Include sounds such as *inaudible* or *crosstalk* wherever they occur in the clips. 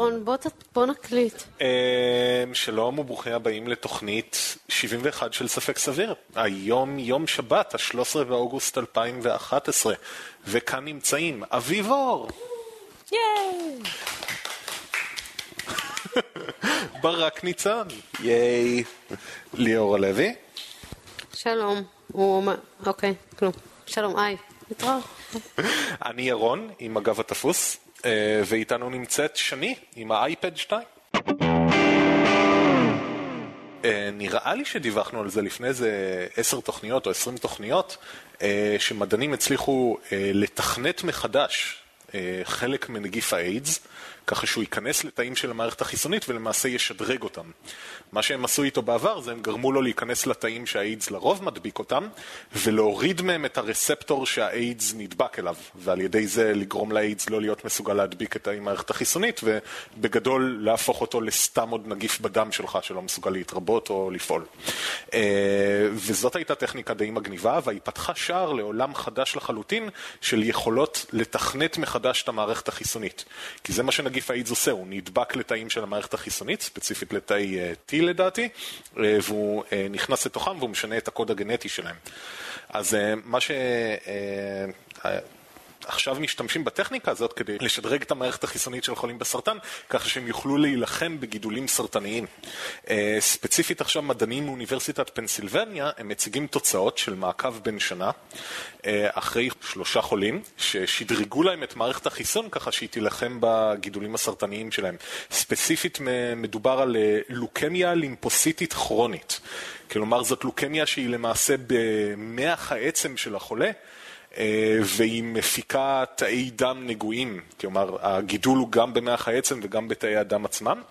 ירון, בוא, נקליט. אה, שלום וברוכים הבאים לתוכנית 71 של ספק סביר. היום יום שבת, ה-13 באוגוסט 2011, וכאן נמצאים אביב אור. ייי! ברק ניצן. ייי. ליאור הלוי. שלום. הוא אומר, אוקיי, כלום. שלום, היי. אני ירון, עם הגב התפוס, ואיתנו נמצאת שני, עם האייפד 2. אה, נראה לי שדיווחנו על זה לפני איזה עשר תוכניות או עשרים תוכניות, אה, שמדענים הצליחו לתכנת מחדש חלק מנגיף האיידס, ככה שהוא ייכנס לתאים של המערכת החיסונית ולמעשה ישדרג אותם. מה שהם עשו איתו בעבר זה הם גרמו לו להיכנס לתאים שהאיידס לרוב מדביק אותם ולהוריד מהם את הרספטור שהאיידס נדבק אליו ועל ידי זה לגרום לאיידס לא להיות מסוגל להדביק את המערכת החיסונית ובגדול להפוך אותו לסתם עוד נגיף בדם שלך שלא מסוגל להתרבות או לפעול. אה, וזאת הייתה טכניקה די מגניבה והיא פתחה שער לעולם חדש לחלוטין של יכולות לתכנת מחדש את המערכת החיסונית. כי זה מה שנגיד נגיף האיידס עושה, הוא נדבק לתאים של המערכת החיסונית, ספציפית לתאי T אה, לדעתי, אה, והוא אה, נכנס לתוכם והוא משנה את הקוד הגנטי שלהם. אז מה ש... עכשיו משתמשים בטכניקה הזאת כדי לשדרג את המערכת החיסונית של חולים בסרטן, ככה שהם יוכלו להילחם בגידולים סרטניים. אה, ספציפית עכשיו מדענים מאוניברסיטת פנסילבניה, הם מציגים תוצאות של מעקב בן שנה, אה, אחרי שלושה חולים, ששדרגו להם את מערכת החיסון ככה שהיא תילחם בגידולים הסרטניים שלהם. ספציפית מדובר על אה, לוקמיה לימפוסיטית כרונית. כלומר זאת לוקמיה שהיא למעשה במח העצם של החולה. אה, והיא מפיקה תאי דם נגועים, כלומר הגידול הוא גם במח העצם וגם בתאי הדם עצמם,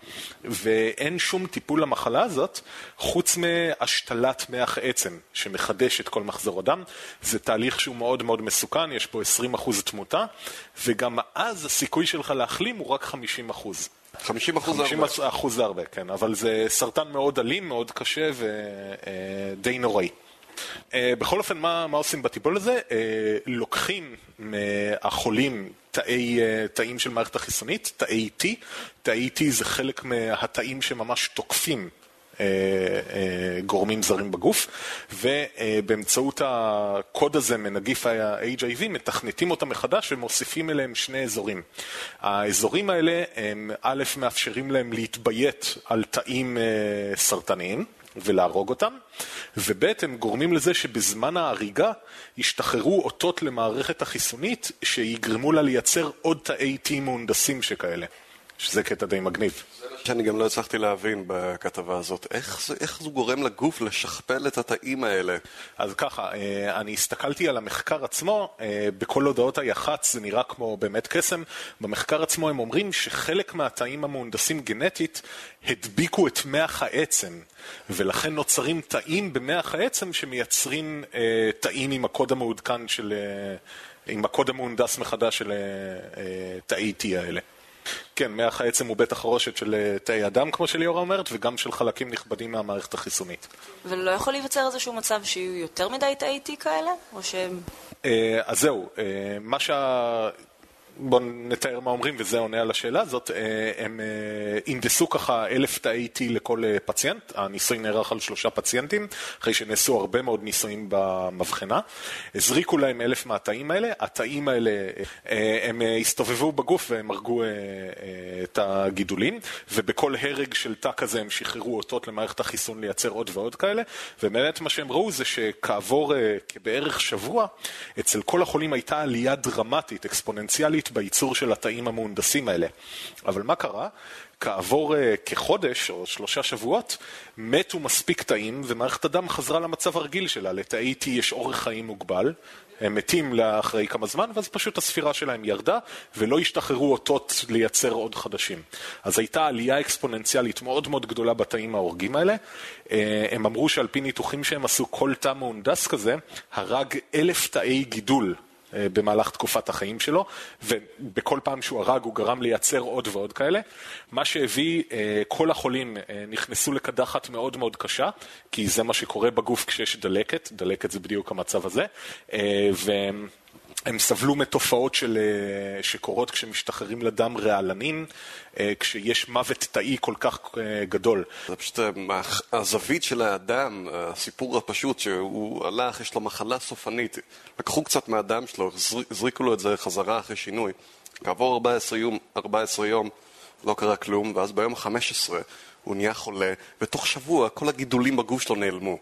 ואין שום טיפול למחלה הזאת חוץ מהשתלת מח עצם שמחדש את כל מחזור הדם. זה תהליך שהוא מאוד מאוד מסוכן, יש פה 20% תמותה, וגם אז הסיכוי שלך להחלים הוא רק 50%. 50 אחוז זה הרבה. 50 אחוז זה הרבה, כן, אבל זה סרטן מאוד אלים, מאוד קשה ודי אה, נוראי. Uh, בכל אופן, מה, מה עושים בטיפול הזה? Uh, לוקחים מהחולים תאי, uh, תאים של מערכת החיסונית, תאי T. תאי T זה חלק מהתאים שממש תוקפים גורמים זרים בגוף, ובאמצעות הקוד הזה מנגיף ה-HIV מתכנתים אותם מחדש ומוסיפים אליהם שני אזורים. האזורים האלה הם א', מאפשרים להם להתביית על תאים סרטניים. ולהרוג אותם, וב' הם גורמים לזה שבזמן ההריגה ישתחררו אותות למערכת החיסונית שיגרמו לה לייצר עוד תאי T מהונדסים שכאלה, שזה קטע די מגניב. שאני גם לא הצלחתי להבין בכתבה הזאת, איך זה, איך זה גורם לגוף לשכפל את התאים האלה? אז ככה, אה, אני הסתכלתי על המחקר עצמו, אה, בכל הודעות היח"צ זה נראה כמו באמת קסם, במחקר עצמו הם אומרים שחלק מהתאים המהונדסים גנטית הדביקו את מח העצם, ולכן נוצרים תאים במח העצם שמייצרים אה, תאים עם הקוד המעודכן של, עם הקוד המהונדס מחדש של תאי T האלה. כן, מח העצם הוא בית החרושת של אה, תאי הדם, כמו שליאורה אומרת, וגם של חלקים נכבדים מהמערכת החיסונית. ולא יכול להיווצר איזשהו מצב שיהיו יותר מדי תאי T כאלה? או שהם... אה, אז זהו, אה, מה שה... בואו נתאר מה אומרים וזה עונה על השאלה הזאת. אה, הם אה, הנדסו ככה אלף תאי T לכל אה, פציינט, הניסוי נערך על שלושה פציינטים, אחרי שנעשו הרבה מאוד ניסויים במבחנה. הזריקו להם אלף מהתאים האלה, התאים האלה, הם הסתובבו בגוף והם הרגו את הגידולים, ובכל הרג של תא כזה הם שחררו אותות למערכת החיסון לייצר עוד ועוד כאלה, ובאמת מה שהם ראו זה שכעבור בערך שבוע, אצל כל החולים הייתה עלייה דרמטית, אקספוננציאלית, בייצור של התאים המהונדסים האלה. אבל מה קרה? כעבור uh, כחודש או שלושה שבועות, מתו מספיק תאים ומערכת הדם חזרה למצב הרגיל שלה. לתאי T יש אורך חיים מוגבל, הם מתים לאחרי כמה זמן, ואז פשוט הספירה שלהם ירדה, ולא השתחררו אותות לייצר עוד חדשים. אז הייתה עלייה אקספוננציאלית מאוד מאוד גדולה בתאים ההורגים האלה. Uh, הם אמרו שעל פי ניתוחים שהם עשו, כל תא מהונדס כזה הרג אלף תאי גידול במהלך תקופת החיים שלו, ובכל פעם שהוא הרג הוא גרם לייצר עוד ועוד כאלה, מה שהביא, אה, כל החולים אה, נכנסו לקדחת מאוד מאוד קשה, כי זה מה שקורה בגוף כשיש דלקת, דלקת זה בדיוק המצב הזה, ו... הם סבלו מתופעות של, אה, שקורות כשמשתחררים לדם רעלנים, אה, כשיש מוות תאי כל כך אה, גדול. זה פשוט הזווית של האדם, הסיפור הפשוט שהוא הלך, יש לו מחלה סופנית. לקחו קצת מהדם שלו, הזריקו לו את זה חזרה אחרי שינוי. כעבור 14 יום, 14 יום לא קרה כלום, ואז ביום ה-15 הוא נהיה חולה, ותוך שבוע כל הגידולים בגוף שלו נעלמו.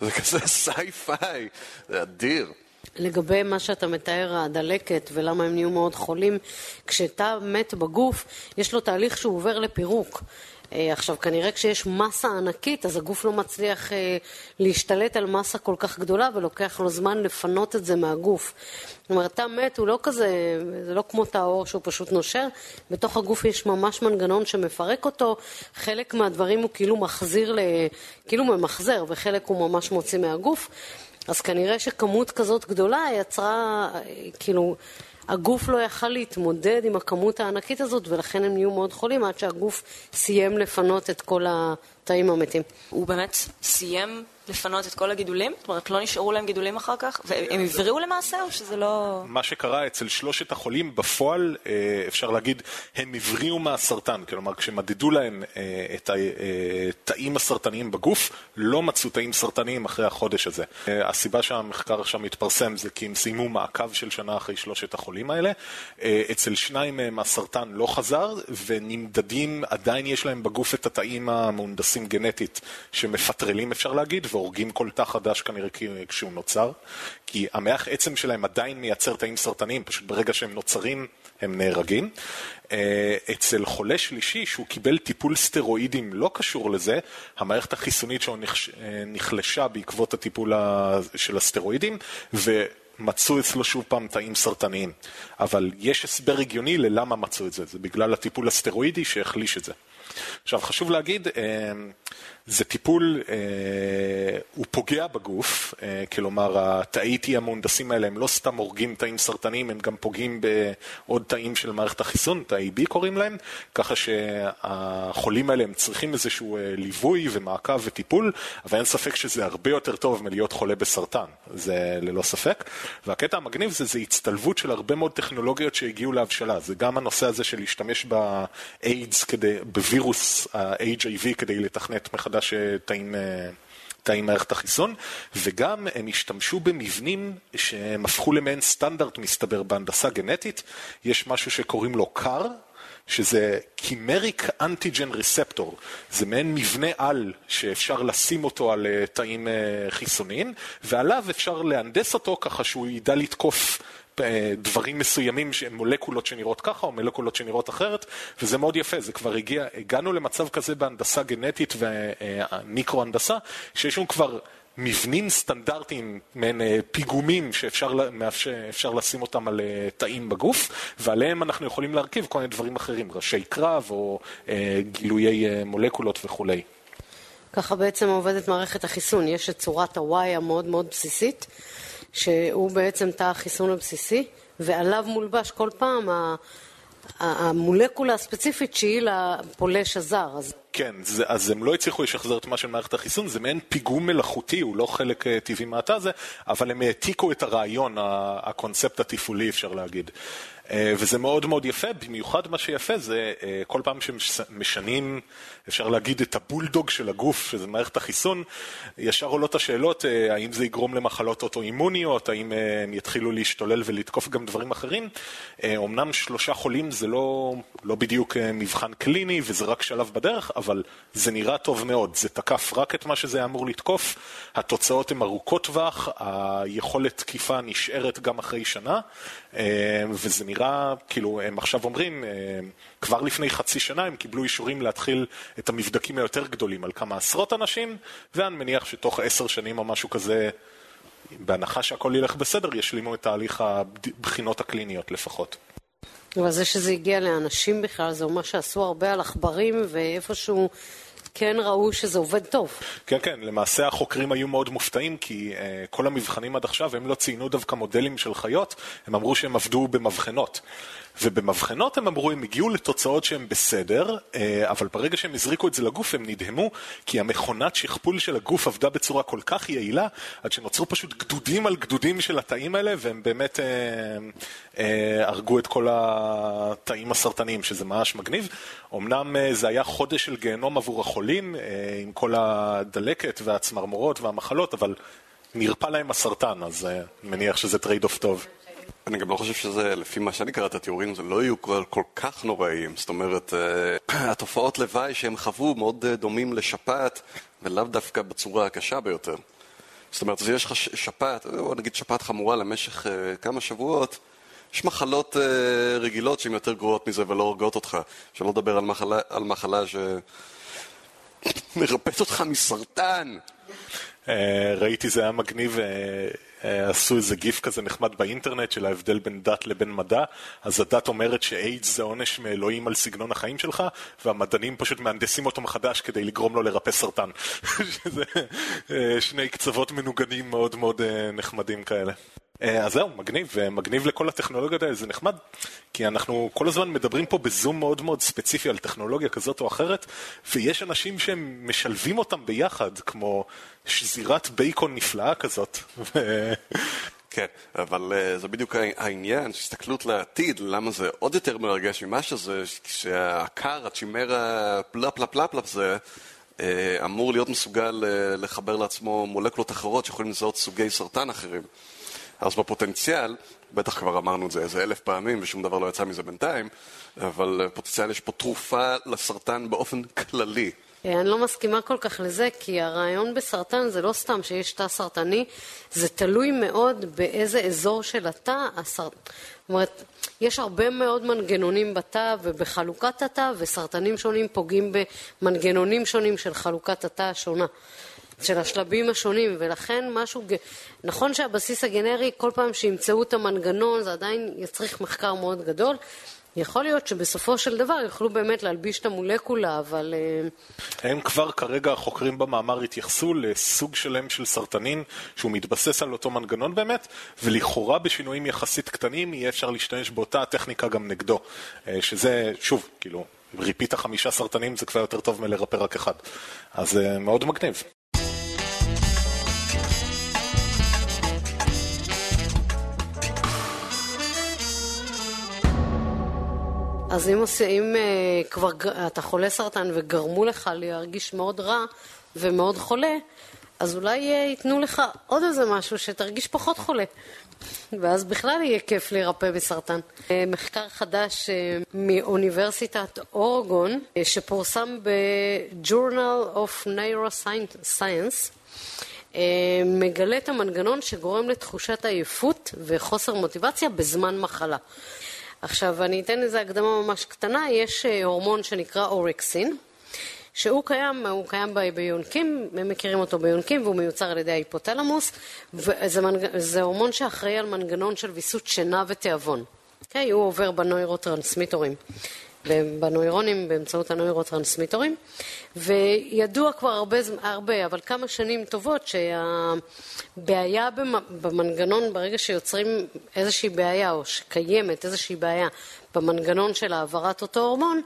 זה כזה *laughs* sci-fi, זה אדיר. לגבי מה שאתה מתאר, הדלקת ולמה הם נהיו מאוד חולים, כשתא מת בגוף, יש לו תהליך שהוא עובר לפירוק. אה, עכשיו, כנראה כשיש מסה ענקית, אז הגוף לא מצליח אה, להשתלט על מסה כל כך גדולה, ולוקח לו זמן לפנות את זה מהגוף. זאת אומרת, תא מת הוא לא כזה, זה לא כמו תא עור שהוא פשוט נושר, בתוך הגוף יש ממש מנגנון שמפרק אותו, חלק מהדברים הוא כאילו מחזיר, ל... כאילו ממחזר, וחלק הוא ממש מוציא מהגוף. אז כנראה שכמות כזאת גדולה יצרה, כאילו, הגוף לא יכל להתמודד עם הכמות הענקית הזאת, ולכן הם נהיו מאוד חולים עד שהגוף סיים לפנות את כל התאים המתים. הוא באמת סיים לפנות את כל הגידולים? זאת אומרת, לא נשארו להם גידולים אחר כך? והם הבריאו למעשה, או שזה לא... מה שקרה אצל שלושת החולים, בפועל, אה, אפשר להגיד, הם הבריאו מהסרטן. כלומר, כשמדדו להם אה, את התאים הסרטניים בגוף, לא מצאו תאים סרטניים אחרי החודש הזה. אה, הסיבה שהמחקר שם התפרסם זה כי הם סיימו מעקב של שנה אחרי שלושת החולים האלה. אצל שניים מהם הסרטן לא חזר, ונמדדים, עדיין יש להם בגוף את התאים המהונדסים גנטית שמפטרלים, אפשר להגיד, והורגים כל תא חדש כנראה כשהוא נוצר, כי המח עצם שלהם עדיין מייצר תאים סרטניים, פשוט ברגע שהם נוצרים הם נהרגים. אה, אצל חולה שלישי שהוא קיבל טיפול סטרואידים לא קשור לזה, המערכת החיסונית שלו אה, נחלשה בעקבות הטיפול של הסטרואידים, ו... מצאו אצלו שוב פעם תאים סרטניים. אבל יש הסבר הגיוני ללמה מצאו את זה, זה בגלל הטיפול הסטרואידי שהחליש את זה. עכשיו חשוב להגיד, אה, זה טיפול, אה, הוא פוגע בגוף, אה, כלומר התאי T המהונדסים האלה הם לא סתם הורגים תאים סרטניים, הם גם פוגעים בעוד תאים של מערכת החיסון, תאי B קוראים להם, ככה שהחולים האלה הם צריכים איזשהו אה, ליווי ומעקב וטיפול, אבל אין ספק שזה הרבה יותר טוב מלהיות חולה בסרטן, זה ללא ספק. והקטע המגניב זה, זה הצטלבות של הרבה מאוד טכנולוגיות שהגיעו להבשלה, זה גם הנושא הזה של להשתמש באיידס, בווירוס ה-HIV כדי לתכנת מחדש תאים, אה, תאים מערכת החיסון, וגם הם השתמשו במבנים שהם הפכו למעין סטנדרט מסתבר בהנדסה גנטית, יש משהו שקוראים לו CAR, שזה קימריק אנטיג'ן ריספטור, זה מעין מבנה על שאפשר לשים אותו על אה, תאים אה, חיסוניים, ועליו אפשר להנדס אותו ככה שהוא ידע לתקוף דברים מסוימים שהם מולקולות שנראות ככה או מולקולות שנראות אחרת, וזה מאוד יפה, זה כבר הגיע, הגענו למצב כזה בהנדסה גנטית ומיקרו-הנדסה, שיש לנו כבר מבנים סטנדרטיים, מעין אה, פיגומים שאפשר מאפשר, לשים אותם על אה, תאים בגוף, ועליהם אנחנו יכולים להרכיב כל מיני דברים אחרים, ראשי קרב או גילויי מולקולות וכולי. ככה בעצם עובדת מערכת החיסון, יש את צורת ה-Y המאוד מאוד בסיסית. שהוא בעצם תא החיסון הבסיסי, ועליו מולבש כל פעם המולקולה הספציפית שהיא לפולש הזר. אז... כן, זה, אז הם לא הצליחו לשחזר את מה של מערכת החיסון, זה מעין פיגום מלאכותי, הוא לא חלק אה, טבעי מהתא הזה, אבל הם העתיקו את הרעיון, הקונספט התפעולי אפשר להגיד. אה, וזה מאוד מאוד יפה, במיוחד מה שיפה זה אה, כל פעם שמשנים, אפשר להגיד, את הבולדוג של הגוף, שזה מערכת החיסון, ישר עולות השאלות אה, האם זה יגרום למחלות אוטואימוניות, האם הם יתחילו להשתולל ולתקוף גם דברים אחרים. אמנם שלושה חולים זה לא, לא בדיוק מבחן קליני וזה רק שלב בדרך, אבל זה נראה טוב מאוד, זה תקף רק את מה שזה אמור לתקוף, התוצאות הן ארוכות טווח, היכולת תקיפה נשארת גם אחרי שנה, וזה נראה... נראה, כאילו, הם עכשיו אומרים, אה, כבר לפני חצי שנה הם קיבלו אישורים להתחיל את המבדקים היותר גדולים על כמה עשרות אנשים, ואני מניח שתוך עשר שנים או משהו כזה, בהנחה שהכל ילך בסדר, ישלימו את תהליך הבחינות הקליניות לפחות. אבל זה שזה הגיע לאנשים בכלל, זה אומר שעשו הרבה על עכברים, ואיפשהו כן ראו שזה עובד טוב. כן, כן, למעשה החוקרים היו מאוד מופתעים כי uh, כל המבחנים עד עכשיו הם לא ציינו דווקא מודלים של חיות, הם אמרו שהם עבדו במבחנות. ובמבחנות הם אמרו, הם הגיעו לתוצאות שהן בסדר, אה, אבל ברגע שהם הזריקו את זה לגוף הם נדהמו, כי המכונת שכפול של הגוף עבדה בצורה כל כך יעילה, עד שנוצרו פשוט גדודים על גדודים של התאים האלה, והם באמת אה, אה, הרגו את כל התאים הסרטניים, שזה ממש מגניב. אמנם אה, זה היה חודש של גיהנום עבור החולים, אה, עם כל הדלקת והצמרמורות והמחלות, אבל נרפא להם הסרטן, אז אני אה, מניח שזה trade off טוב. אני גם לא חושב שזה, לפי מה שאני קראת את התיאורים, זה לא יהיו כל, כל כך נוראיים. זאת אומרת, אה, *clears throat* התופעות לוואי שהם חוו מאוד אה, דומים לשפעת, ולאו דווקא בצורה הקשה ביותר. זאת אומרת, אז יש לך שפעת, או נגיד שפעת חמורה למשך כמה שבועות, יש מחלות רגילות שהן יותר גרועות מזה ולא הורגות אותך. שלא לדבר על מחלה, על מחלה שמרפאת *coughs* אותך מסרטן. ראיתי, זה היה מגניב. אה, עשו איזה גיף כזה נחמד באינטרנט של ההבדל בין דת לבין מדע, אז הדת אומרת שאיידס זה עונש מאלוהים על סגנון החיים שלך, והמדענים פשוט מהנדסים אותו מחדש כדי לגרום לו לרפא סרטן. *laughs* שזה אה, שני קצוות מנוגנים מאוד מאוד אה, נחמדים כאלה. אה, אז זהו, מגניב, ומגניב לכל הטכנולוגיות האלה, זה נחמד, כי אנחנו כל הזמן מדברים פה בזום מאוד מאוד ספציפי על טכנולוגיה כזאת או אחרת, ויש אנשים שהם משלבים אותם ביחד, כמו שזירת בייקון נפלאה כזאת. *laughs* כן, אבל uh, זה בדיוק העניין, הסתכלות לעתיד, למה זה עוד יותר מרגש ממה שזה, שהעקר, הצ'ימרה, פלפ פלפ פלפ פלפ זה, uh, אמור להיות מסוגל uh, לחבר לעצמו מולקולות אחרות שיכולים לזהות סוגי סרטן אחרים. אז בפוטנציאל, בטח כבר אמרנו את זה איזה אלף פעמים ושום דבר לא יצא מזה בינתיים, אבל בפוטנציאל יש פה תרופה לסרטן באופן כללי. אה, אני לא מסכימה כל כך לזה, כי הרעיון בסרטן זה לא סתם שיש תא סרטני, זה תלוי מאוד באיזה אזור של התא הסרטן. זאת אומרת, יש הרבה מאוד מנגנונים בתא ובחלוקת התא, וסרטנים שונים פוגעים במנגנונים שונים של חלוקת התא השונה. של השלבים השונים, ולכן משהו, נכון שהבסיס הגנרי, כל פעם שימצאו את המנגנון, זה עדיין יצריך מחקר מאוד גדול. יכול להיות שבסופו של דבר יוכלו באמת להלביש את המולקולה, אבל... אה, הם כבר כרגע, החוקרים במאמר התייחסו לסוג שלם של סרטנים שהוא מתבסס על אותו מנגנון באמת, ולכאורה בשינויים יחסית קטנים יהיה אפשר להשתמש באותה הטכניקה גם נגדו. אה, שזה, שוב, כאילו, ריפית החמישה סרטנים זה כבר יותר טוב מלרפא רק אחד. אז אה, מאוד מגניב. אז אם, אם uh, כבר אתה חולה סרטן וגרמו לך להרגיש מאוד רע ומאוד חולה, אז אולי uh, ייתנו לך עוד איזה משהו שתרגיש פחות חולה. ואז בכלל יהיה כיף להירפא מסרטן. Uh, מחקר חדש מאוניברסיטת אורגון, שפורסם ב-Journal of Neuroscience, מגלה את המנגנון שגורם לתחושת עייפות וחוסר מוטיבציה בזמן מחלה. עכשיו, אני אתן איזו הקדמה ממש קטנה, יש אה, הורמון שנקרא אורקסין, שהוא קיים, הוא קיים ביונקים, הם מכירים אותו ביונקים והוא מיוצר על ידי ההיפותלמוס, וזה מנג... הורמון שאחראי על מנגנון של ויסות שינה ותיאבון. אוקיי, אוקיי? הוא עובר בנוירוטרנסמיטורים. בנוירונים באמצעות הנוירוטרנסמיטורים, וידוע כבר הרבה, הרבה, אבל כמה שנים טובות שהבעיה במנגנון, ברגע שיוצרים איזושהי בעיה או שקיימת איזושהי בעיה במנגנון של העברת אותו הורמון,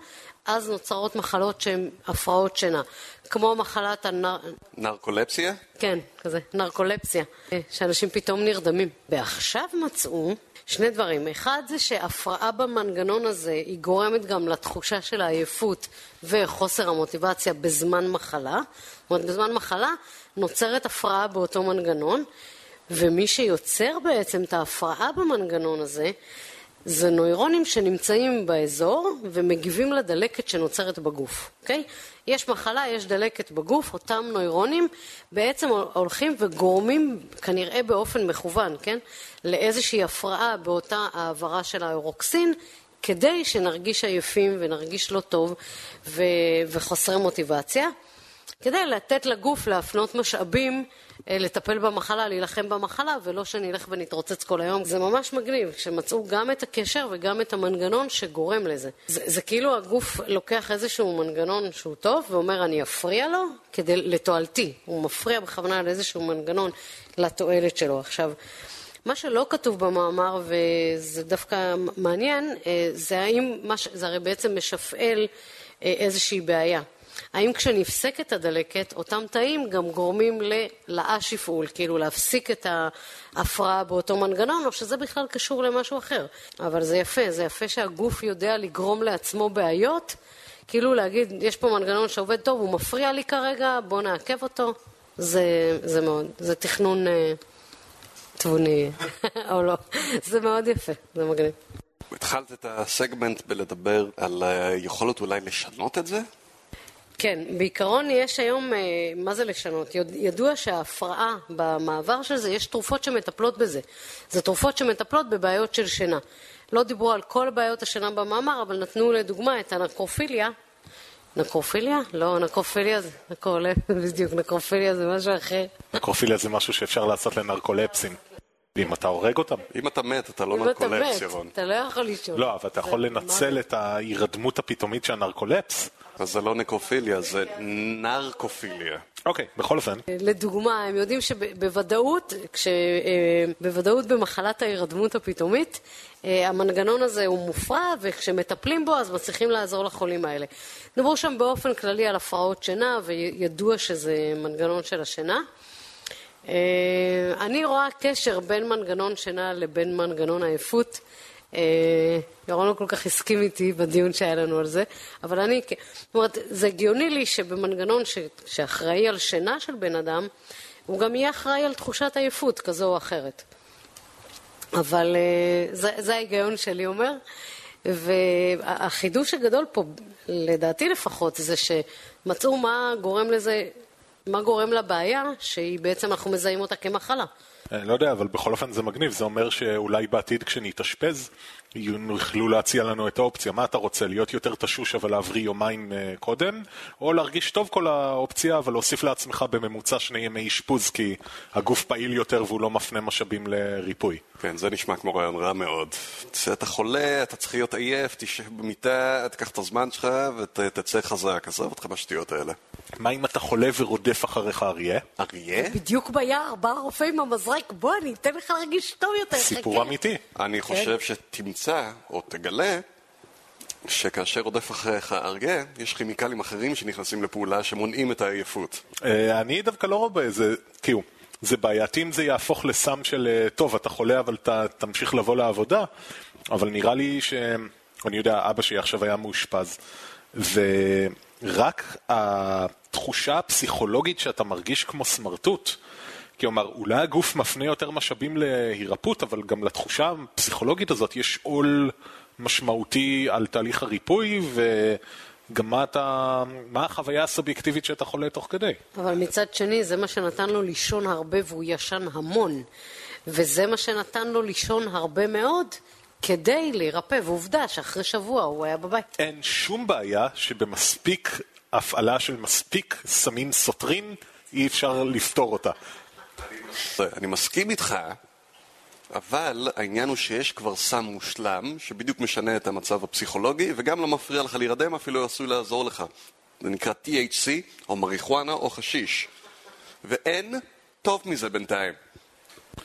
אז נוצרות מחלות שהן הפרעות שינה, כמו מחלת הנר... נרקולפסיה? כן, כזה, נרקולפסיה, שאנשים פתאום נרדמים. ועכשיו מצאו שני דברים. אחד זה שהפרעה במנגנון הזה היא גורמת גם לתחושה של העייפות וחוסר המוטיבציה בזמן מחלה. זאת אומרת, בזמן מחלה נוצרת הפרעה באותו מנגנון, ומי שיוצר בעצם את ההפרעה במנגנון הזה זה נוירונים שנמצאים באזור ומגיבים לדלקת שנוצרת בגוף, אוקיי? יש מחלה, יש דלקת בגוף, אותם נוירונים בעצם הולכים וגורמים כנראה באופן מכוון, כן? לאיזושהי הפרעה באותה העברה של האירוקסין כדי שנרגיש עייפים ונרגיש לא טוב ו- וחוסרי מוטיבציה. כדי לתת לגוף להפנות משאבים, לטפל במחלה, להילחם במחלה, ולא שנלך ונתרוצץ כל היום. זה ממש מגניב, שמצאו גם את הקשר וגם את המנגנון שגורם לזה. זה, זה כאילו הגוף לוקח איזשהו מנגנון שהוא טוב, ואומר אני אפריע לו כדי לתועלתי. הוא מפריע בכוונה לאיזשהו מנגנון לתועלת שלו. עכשיו, מה שלא כתוב במאמר, וזה דווקא מעניין, אה, זה האם, ש... זה הרי בעצם משפעל אה, איזושהי בעיה. האם כשנפסקת הדלקת, אותם תאים גם גורמים לאשפעול, כאילו להפסיק את ההפרעה באותו מנגנון, או שזה בכלל קשור למשהו אחר. אבל זה יפה, זה יפה שהגוף יודע לגרום לעצמו בעיות, כאילו להגיד, יש פה מנגנון שעובד טוב, הוא מפריע לי כרגע, בוא נעכב אותו. זה, זה מאוד, זה תכנון אה, תבוני, *laughs* או לא. זה מאוד יפה, זה מגניב. התחלת את הסגמנט בלדבר על היכולת אולי לשנות את זה? כן, בעיקרון יש היום, אה, מה זה לשנות? ידוע שההפרעה במעבר של זה, יש תרופות שמטפלות בזה. זה תרופות שמטפלות בבעיות של שינה. לא דיברו על כל בעיות השינה במאמר, אבל נתנו לדוגמה את הנקרופיליה. נקרופיליה? לא, נקרופיליה זה נקרולפ, *laughs* בדיוק, נקרופיליה זה משהו אחר. נקרופיליה זה משהו שאפשר לעשות לנרקולפסים. אם אתה הורג אותם. אם אתה מת, אתה לא נרקולפס, ירון. אתה לא יכול לישון. לא, אבל אתה יכול לנצל את ההירדמות הפתאומית של הנרקולפס. אז זה לא נקרופיליה, זה נרקופיליה. אוקיי, בכל אופן. לדוגמה, הם יודעים שבוודאות, בוודאות במחלת ההירדמות הפתאומית, אה, המנגנון הזה הוא מופרע, וכשמטפלים בו אז מצליחים לעזור לחולים האלה. דברו שם באופן כללי על הפרעות שינה, וידוע שזה מנגנון של השינה. אה, אני רואה קשר בין מנגנון שינה לבין מנגנון עייפות. אה, ירון לא כל כך הסכים איתי בדיון שהיה לנו על זה, אבל אני, זאת אומרת, זה הגיוני לי שבמנגנון ש, שאחראי על שינה של בן אדם, הוא גם יהיה אחראי על תחושת עייפות כזו או אחרת. אבל אה, זה, זה ההיגיון שלי אומר, והחידוש הגדול פה, לדעתי לפחות, זה שמצאו מה גורם לזה, מה גורם לבעיה, שהיא בעצם, אנחנו מזהים אותה כמחלה. אני לא יודע, אבל בכל אופן זה מגניב, זה אומר שאולי בעתיד כשנתאשפז, יוכלו להציע לנו את האופציה, מה אתה רוצה, להיות יותר תשוש אבל להבריא יומיים uh, קודם, או להרגיש טוב כל האופציה, אבל להוסיף לעצמך בממוצע שני ימי אשפוז, כי הגוף פעיל יותר והוא לא מפנה משאבים לריפוי. כן, זה נשמע כמו רעיון רע מאוד. כשאתה חולה, אתה צריך להיות עייף, תשב במיטה, תיקח את הזמן שלך ותצא חזק, עזוב אותך מהשטויות האלה. מה אם אתה חולה ורודף אחריך אריה? אריה? בדיוק ביער, בא הרופא עם המזרק, בוא, אני אתן לך להרגיש טוב יותר. סיפור אמיתי. אני כן. חושב שתמצא, או תגלה, שכאשר רודף אחריך אריה, יש כימיקלים אחרים שנכנסים לפעולה שמונעים את העייפות. אה, אני דווקא לא רואה באיזה, כאילו, זה בעייתי אם זה יהפוך לסם של, אה, טוב, אתה חולה אבל אתה תמשיך לבוא לעבודה, אבל נראה לי ש... אני יודע, אבא שלי עכשיו היה מאושפז, ורק התחושה הפסיכולוגית שאתה מרגיש כמו סמרטוט, כלומר, אולי הגוף מפנה יותר משאבים להירפות, אבל גם לתחושה הפסיכולוגית הזאת יש עול משמעותי על תהליך הריפוי, וגם מה, אתה, מה החוויה הסובייקטיבית שאתה חולה תוך כדי. אבל מצד שני, זה מה שנתן לו לישון הרבה והוא ישן המון, וזה מה שנתן לו לישון הרבה מאוד. כדי להירפא, ועובדה שאחרי שבוע הוא היה בבית. אין שום בעיה שבמספיק הפעלה של מספיק סמים סותרים אי אפשר לפתור אותה. אני מסכים איתך, אבל העניין הוא שיש כבר סם מושלם, שבדיוק משנה את המצב הפסיכולוגי, וגם לא מפריע לך להירדם, אפילו עשוי לעזור לך. זה נקרא THC, או מריחואנה, או חשיש. ואין טוב מזה בינתיים.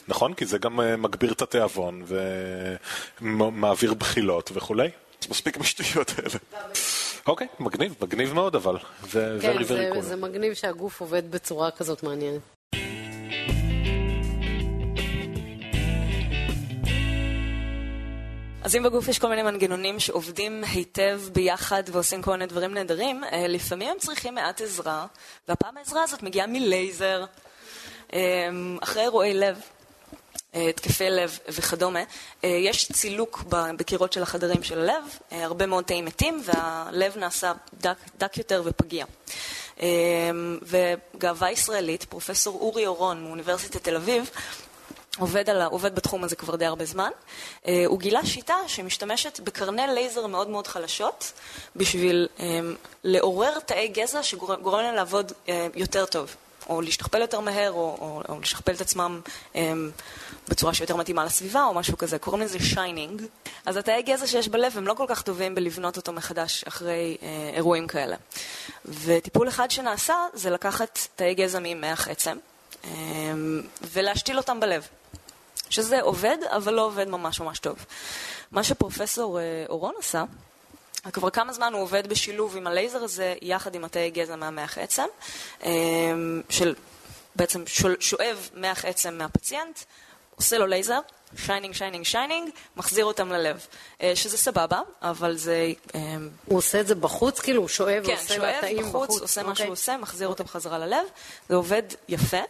נכון, כי זה גם אה, מגביר את התיאבון ומעביר בחילות וכולי. מספיק משטויות האלה. אוקיי, מגניב, מגניב מאוד אבל. זה כן. זה מגניב שהגוף עובד בצורה כזאת מעניינת. אז אם בגוף יש כל מיני מנגנונים שעובדים היטב ביחד ועושים כל מיני דברים נהדרים, אה, לפעמים הם צריכים מעט עזרה, והפעם העזרה הזאת מגיעה מלייזר. אה, אחרי אירועי לב, אה, התקפי לב וכדומה, יש צילוק בקירות של החדרים של הלב, הרבה מאוד תאים מתים, והלב נעשה דק, דק יותר ופגיע. וגאווה ישראלית, פרופסור אורי אורון מאוניברסיטת תל אביב, עובד, על, עובד בתחום הזה כבר די הרבה זמן. אה, הוא גילה שיטה שמשתמשת בקרני לייזר מאוד מאוד חלשות בשביל אה, לעורר תאי גזע שגורם להם לעבוד אה, יותר טוב. או להשתכפל יותר מהר, או, או, או לשכפל את עצמם הם, בצורה שיותר מתאימה לסביבה, או משהו כזה. קוראים לזה שיינינג. אז התאי גזע שיש בלב הם לא כל כך טובים בלבנות אותו מחדש אחרי אה, אירועים כאלה. וטיפול אחד שנעשה זה לקחת תאי גזע ממח עצם, אה, ולהשתיל אותם בלב. שזה עובד, אבל לא עובד ממש ממש טוב. מה שפרופסור אה, אורון עשה, כבר כמה זמן הוא עובד בשילוב עם הלייזר הזה, יחד עם התאי גזע מהמח עצם, אה, של בעצם שואב מח עצם מהפציינט, עושה לו לייזר, shining, shining, shining, מחזיר אותם ללב. אה, שזה סבבה, אבל זה... הוא עושה את זה בחוץ? כאילו הוא שואב כן, ועושה שואב בחוץ, בחוץ? עושה מה אוקיי. שהוא עושה, מחזיר אותם חזרה ללב. זה עובד יפה,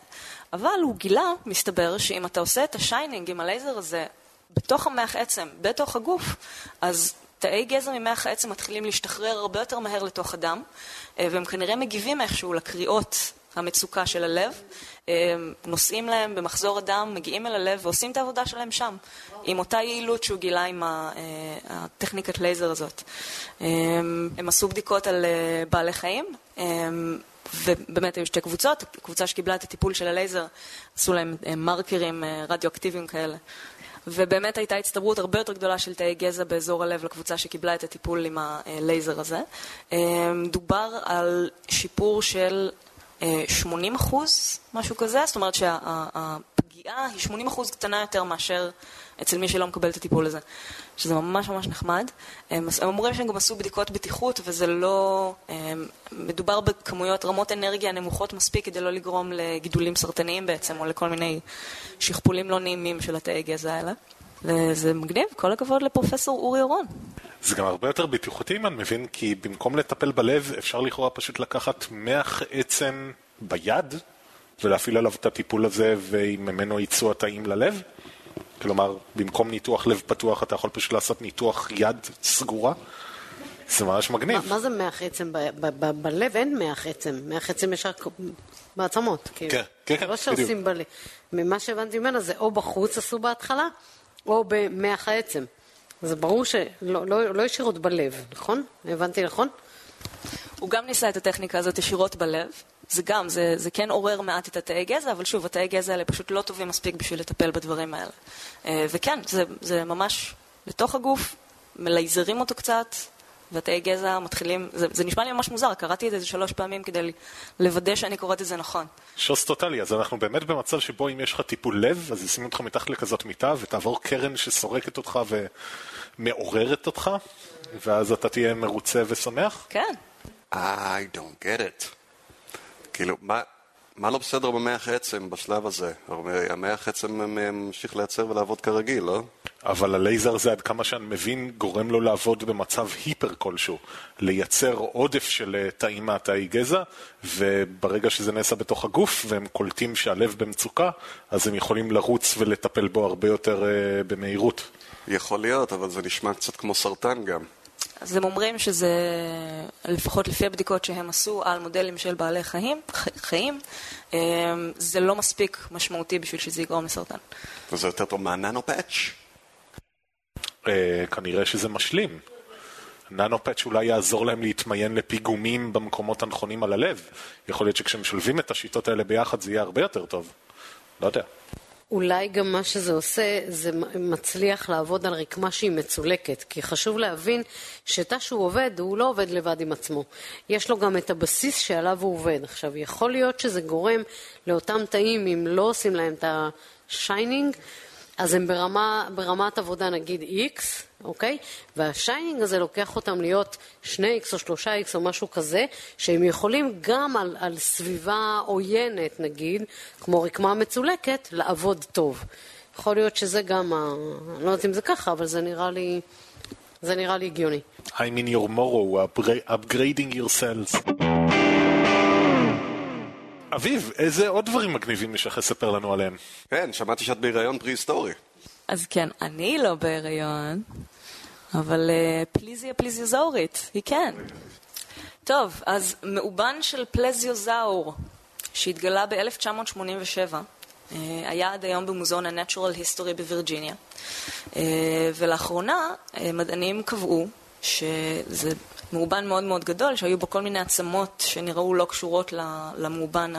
אבל הוא גילה, מסתבר, שאם אתה עושה את ה shining עם הלייזר הזה בתוך המח עצם, בתוך הגוף, אז תאי גזע ממח העצם מתחילים להשתחרר הרבה יותר מהר לתוך הדם, אה, והם כנראה מגיבים איכשהו לקריאות המצוקה של הלב, אה, נוסעים להם במחזור הדם, מגיעים אל הלב ועושים את העבודה שלהם שם, עם אותה יעילות שהוא גילה עם אה, הטכניקת לייזר הזאת. אה, הם עשו בדיקות על בעלי חיים, ובאמת היו שתי קבוצות, קבוצה שקיבלה את הטיפול של הלייזר, עשו להם מרקרים רדיואקטיביים כאלה. ובאמת הייתה הצטברות הרבה יותר גדולה של תאי גזע באזור הלב לקבוצה שקיבלה את הטיפול עם הלייזר הזה. דובר על שיפור של 80 אחוז, משהו כזה, זאת אומרת שהפגיעה היא 80 אחוז קטנה יותר מאשר אצל מי שלא מקבל את הטיפול הזה, שזה ממש ממש נחמד. הם, הם אומרים שהם גם עשו בדיקות בטיחות וזה לא... הם, מדובר בכמויות רמות אנרגיה נמוכות מספיק כדי לא לגרום לגידולים סרטניים בעצם, או לכל מיני שכפולים לא נעימים של התאי גזע האלה. וזה מגניב, כל הכבוד לפרופסור אורי אורון. זה גם הרבה יותר בטיחותי, אם אני מבין, כי במקום לטפל בלב, אפשר לכאורה פשוט לקחת מח עצם ביד ולהפעיל עליו את הטיפול הזה, וממנו יצאו התאים ללב? כלומר, במקום ניתוח לב פתוח, אתה יכול פשוט לעשות ניתוח יד סגורה? זה ממש מגניב. מה זה מח עצם? ב- ב- ב- בלב אין מח עצם, מח עצם יש רק בעצמות. כאילו. כן, כן, כן, לא שעושים בלב. ממה שהבנתי ממנה זה או בחוץ עשו בהתחלה, או במח העצם. זה ברור שלא לא, לא ישירות בלב, נכון? הבנתי נכון? הוא גם ניסה את הטכניקה הזאת ישירות בלב. זה גם, זה, זה כן עורר מעט את התאי גזע, אבל שוב, התאי גזע האלה פשוט לא טובים מספיק בשביל לטפל בדברים האלה. אה, וכן, זה, זה ממש לתוך הגוף, מלייזרים אותו קצת, והתאי גזע מתחילים, זה, זה נשמע לי ממש מוזר, קראתי את זה שלוש פעמים כדי לוודא שאני קוראת את זה נכון. שוס טוטאלי, אז אנחנו באמת במצב שבו אם יש לך טיפול לב, אז ישימו אותך מתחת לכזאת מיטה, ותעבור קרן שסורקת אותך ומעוררת אותך, ואז אתה תהיה מרוצה ושמח? כן. I don't get it. כאילו, מה, מה לא בסדר במח עצם בשלב הזה? הרי המח עצם ממשיך לייצר ולעבוד כרגיל, לא? אבל הלייזר הזה, עד כמה שאני מבין, גורם לו לעבוד במצב היפר כלשהו. לייצר עודף של אה, תאים מהתאי גזע, וברגע שזה נעשה בתוך הגוף, והם קולטים שהלב במצוקה, אז הם יכולים לרוץ ולטפל בו הרבה יותר uh, במהירות. יכול להיות, אבל זה נשמע קצת כמו סרטן גם. אז הם אומרים שזה, לפחות לפי הבדיקות שהם עשו על מודלים של בעלי חיים, חיים, אה, זה לא מספיק משמעותי בשביל שזה יגרום לסרטן. וזה יותר טוב מהננו פאץ'. אה, כנראה שזה משלים. nano patch אולי יעזור להם להתמיין לפיגומים במקומות הנכונים על הלב. יכול להיות שכשמשלבים את השיטות האלה ביחד זה יהיה הרבה יותר טוב. לא יודע. אולי גם מה שזה עושה, זה מצליח לעבוד על רקמה שהיא מצולקת. כי חשוב להבין שתא שהוא עובד, הוא לא עובד לבד עם עצמו. יש לו גם את הבסיס שעליו הוא עובד. עכשיו, יכול להיות שזה גורם לאותם תאים, אם לא עושים להם את ה shining, אז הם ברמה, ברמת עבודה נגיד X, אוקיי? והשיינינג הזה לוקח אותם להיות 2X או 3X או משהו כזה, שהם יכולים גם על, על סביבה עוינת נגיד, כמו רקמה מצולקת, לעבוד טוב. יכול להיות שזה גם, ה... אני לא יודעת אם זה ככה, אבל זה נראה לי, זה נראה לי הגיוני. I'm in your morrow, upgrading yourselves. אביב, איזה עוד דברים מגניבים יש לך לספר לנו עליהם? כן, שמעתי שאת בהיריון פרה-היסטורי. אז כן, אני לא בהיריון, אבל אה, פליזיה פליזיוזאורית, היא כן. טוב, אז מאובן של פלזיוזאור, שהתגלה ב-1987, אה, היה עד היום במוזיאון ה-Natural History בווירג'יניה. אה, ולאחרונה מדענים קבעו שזה מאובן מאוד מאוד גדול, שהיו בו כל מיני עצמות שנראו לא קשורות למאובן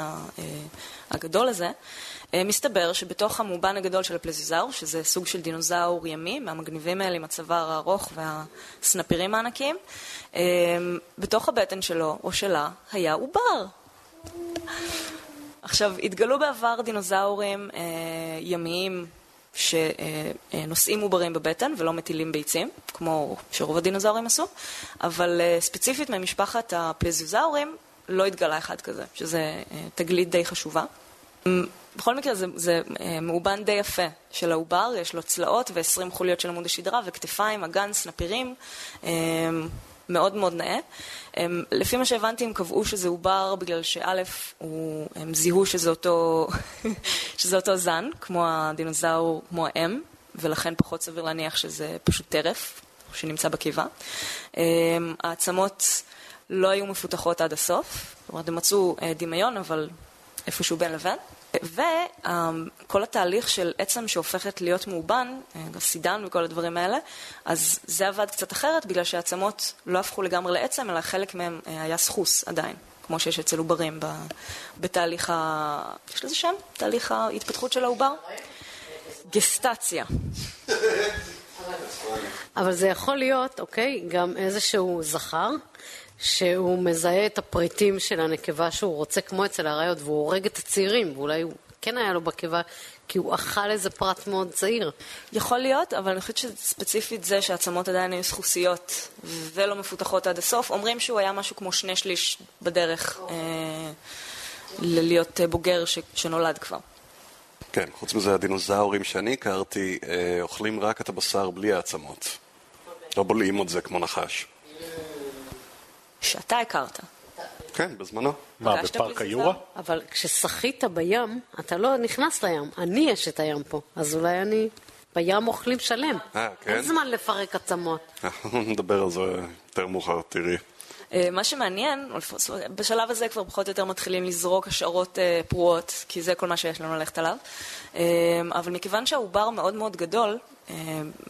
הגדול הזה. מסתבר שבתוך המאובן הגדול של הפלזיזאור, שזה סוג של דינוזאור ימי, מהמגניבים האלה עם הצוואר הארוך והסנפירים הענקים, בתוך הבטן שלו או שלה היה עובר. עכשיו, התגלו בעבר דינוזאורים אה, ימיים שנושאים עוברים בבטן ולא מטילים ביצים, כמו שרוב הדינוזאורים עשו, אבל אה, ספציפית ממשפחת הפלזיוזאורים לא התגלה אחד כזה, שזה אה, תגלית די חשובה. בכל מקרה זה, זה אה, מאובן די יפה של העובר, יש לו צלעות ו-20 חוליות של עמוד השדרה וכתפיים, אגן, סנפירים. מאוד מאוד נאה. הם, לפי מה שהבנתי, הם קבעו שזה עובר בגלל שא', הם זיהו שזה אותו, *laughs* שזה אותו זן, כמו הדינוזאור, כמו האם, ולכן פחות סביר להניח שזה פשוט טרף שנמצא בקיבה. העצמות לא היו מפותחות עד הסוף, זאת אומרת, הם מצאו אה, דמיון, אבל איפשהו בין לבין. וכל התהליך של עצם שהופכת להיות מאובן, הסידן וכל הדברים האלה, אז זה עבד קצת אחרת, בגלל שהעצמות לא הפכו לגמרי לעצם, אלא חלק מהם אה, היה סחוס עדיין, כמו שיש אצל עוברים בתהליך ה... יש לזה שם? תהליך ההתפתחות של העובר? גסטציה. אבל זה יכול להיות, אוקיי, גם איזשהו זכר שהוא מזהה את הפריטים של הנקבה שהוא רוצה, כמו אצל האריות, והוא הורג את הצעירים, ואולי הוא כן היה לו בקיבה, כי הוא אכל איזה פרט מאוד צעיר. יכול להיות, אבל אני חושבת שספציפית זה שהעצמות עדיין היו סחוסיות ולא מפותחות עד הסוף, אומרים שהוא היה משהו כמו שני שליש בדרך אה, להיות בוגר ש, שנולד כבר. כן, חוץ מזה הדינוזאורים שאני הכרתי אה, אוכלים רק את הבשר בלי העצמות. לא בולעים את זה כמו נחש. שאתה הכרת. כן, בזמנו. מה, בפארק היורה? אבל כששחית בים, אתה לא נכנס לים. אני אשת הים פה, אז אולי אני... בים אוכלים שלם. אה, כן? אין זמן לפרק עצמות. נדבר על זה יותר מאוחר, תראי. אה, מה שמעניין, בשלב הזה כבר פחות או יותר מתחילים לזרוק השערות אה, פרועות, כי זה כל מה שיש לנו ללכת עליו. אה, אבל מכיוון שהעובר מאוד מאוד גדול,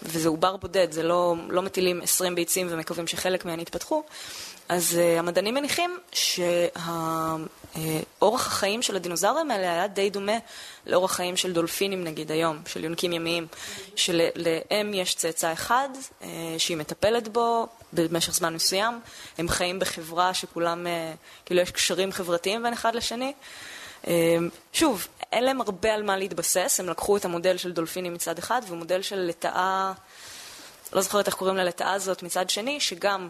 וזה עובר בודד, זה לא, לא מטילים 20 ביצים ומקווים שחלק מהן יתפתחו, אז uh, המדענים מניחים שאורח החיים של הדינוזאורים האלה היה די דומה לאורח חיים של דולפינים נגיד היום, של יונקים ימיים, שלאם יש צאצא אחד uh, שהיא מטפלת בו במשך זמן מסוים, הם חיים בחברה שכולם, uh, כאילו יש קשרים חברתיים בין אחד לשני. Uh, שוב, אין להם הרבה על מה להתבסס, הם לקחו את המודל של דולפינים מצד אחד ומודל של לטאה, לא זוכרת איך קוראים ללטאה הזאת מצד שני, שגם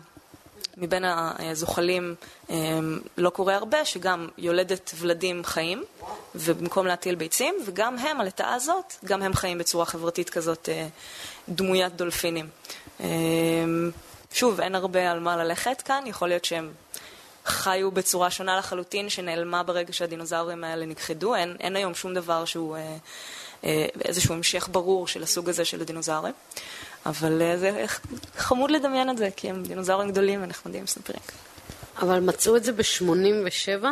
מבין הזוחלים אמ, לא קורה הרבה, שגם יולדת ולדים חיים, ובמקום להטיל ביצים, וגם הם, הלטאה הזאת, גם הם חיים בצורה חברתית כזאת, אה, דמוית דולפינים. אמ, שוב, אין הרבה על מה ללכת כאן, יכול להיות שהם חיו בצורה שונה לחלוטין, שנעלמה ברגע שהדינוזאורים האלה נכחדו, אין, אין היום שום דבר שהוא אה, אה, איזשהו המשך ברור של הסוג הזה של הדינוזאורים. אבל אה, זה חמוד לדמיין את זה, כי הם דינוזאורים גדולים ונחמדים, סנפירים. אבל מצאו את זה ב-87,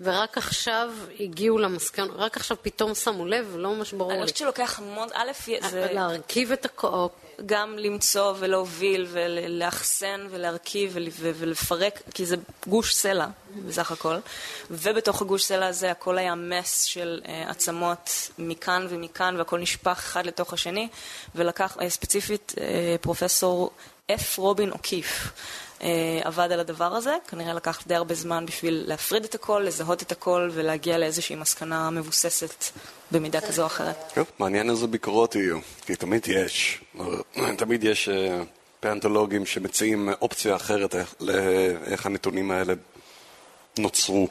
ורק עכשיו הגיעו למסקנות, רק עכשיו פתאום שמו לב, לא ממש ברור לי. אני חושבת שלוקח המון, א', זה... להרכיב את הכל. גם למצוא ולהוביל ולאחסן ולהרכיב ולפרק, כי זה גוש סלע בסך הכל, ובתוך הגוש סלע הזה הכל היה מס של uh, עצמות מכאן ומכאן והכל נשפך אחד לתוך השני, ולקח uh, ספציפית uh, פרופסור F. רובין אוקיף. Uh, עבד על הדבר הזה, כנראה לקח די הרבה זמן בשביל להפריד את הכל, לזהות את הכל ולהגיע לאיזושהי מסקנה מבוססת במידה כזו או אחרת. טוב, מעניין איזה ביקורות יהיו, כי תמיד יש, *clears throat* תמיד יש אה, פנטולוגים שמציעים אופציה אחרת לאיך הנתונים האלה נוצרו.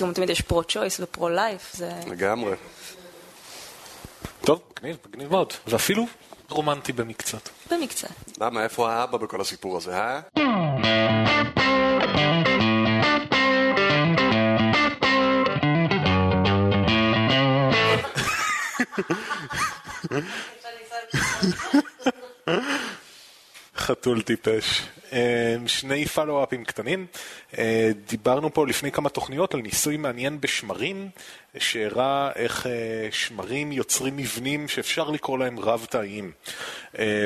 גם תמיד יש פרו-צ'וייס ופרו-לייף, זה... לגמרי. טוב, מגניב, מגניב מאוד, ואפילו רומנטי במקצת. במקצת. למה, איפה האבא בכל הסיפור הזה, אה? *laughs* *laughs* חתול טיפש. אה, שני פלו-אפים קטנים. אה, דיברנו פה לפני כמה תוכניות על ניסוי מעניין בשמרים, שהראה איך אה, שמרים יוצרים מבנים שאפשר לקרוא להם רב-תאיים.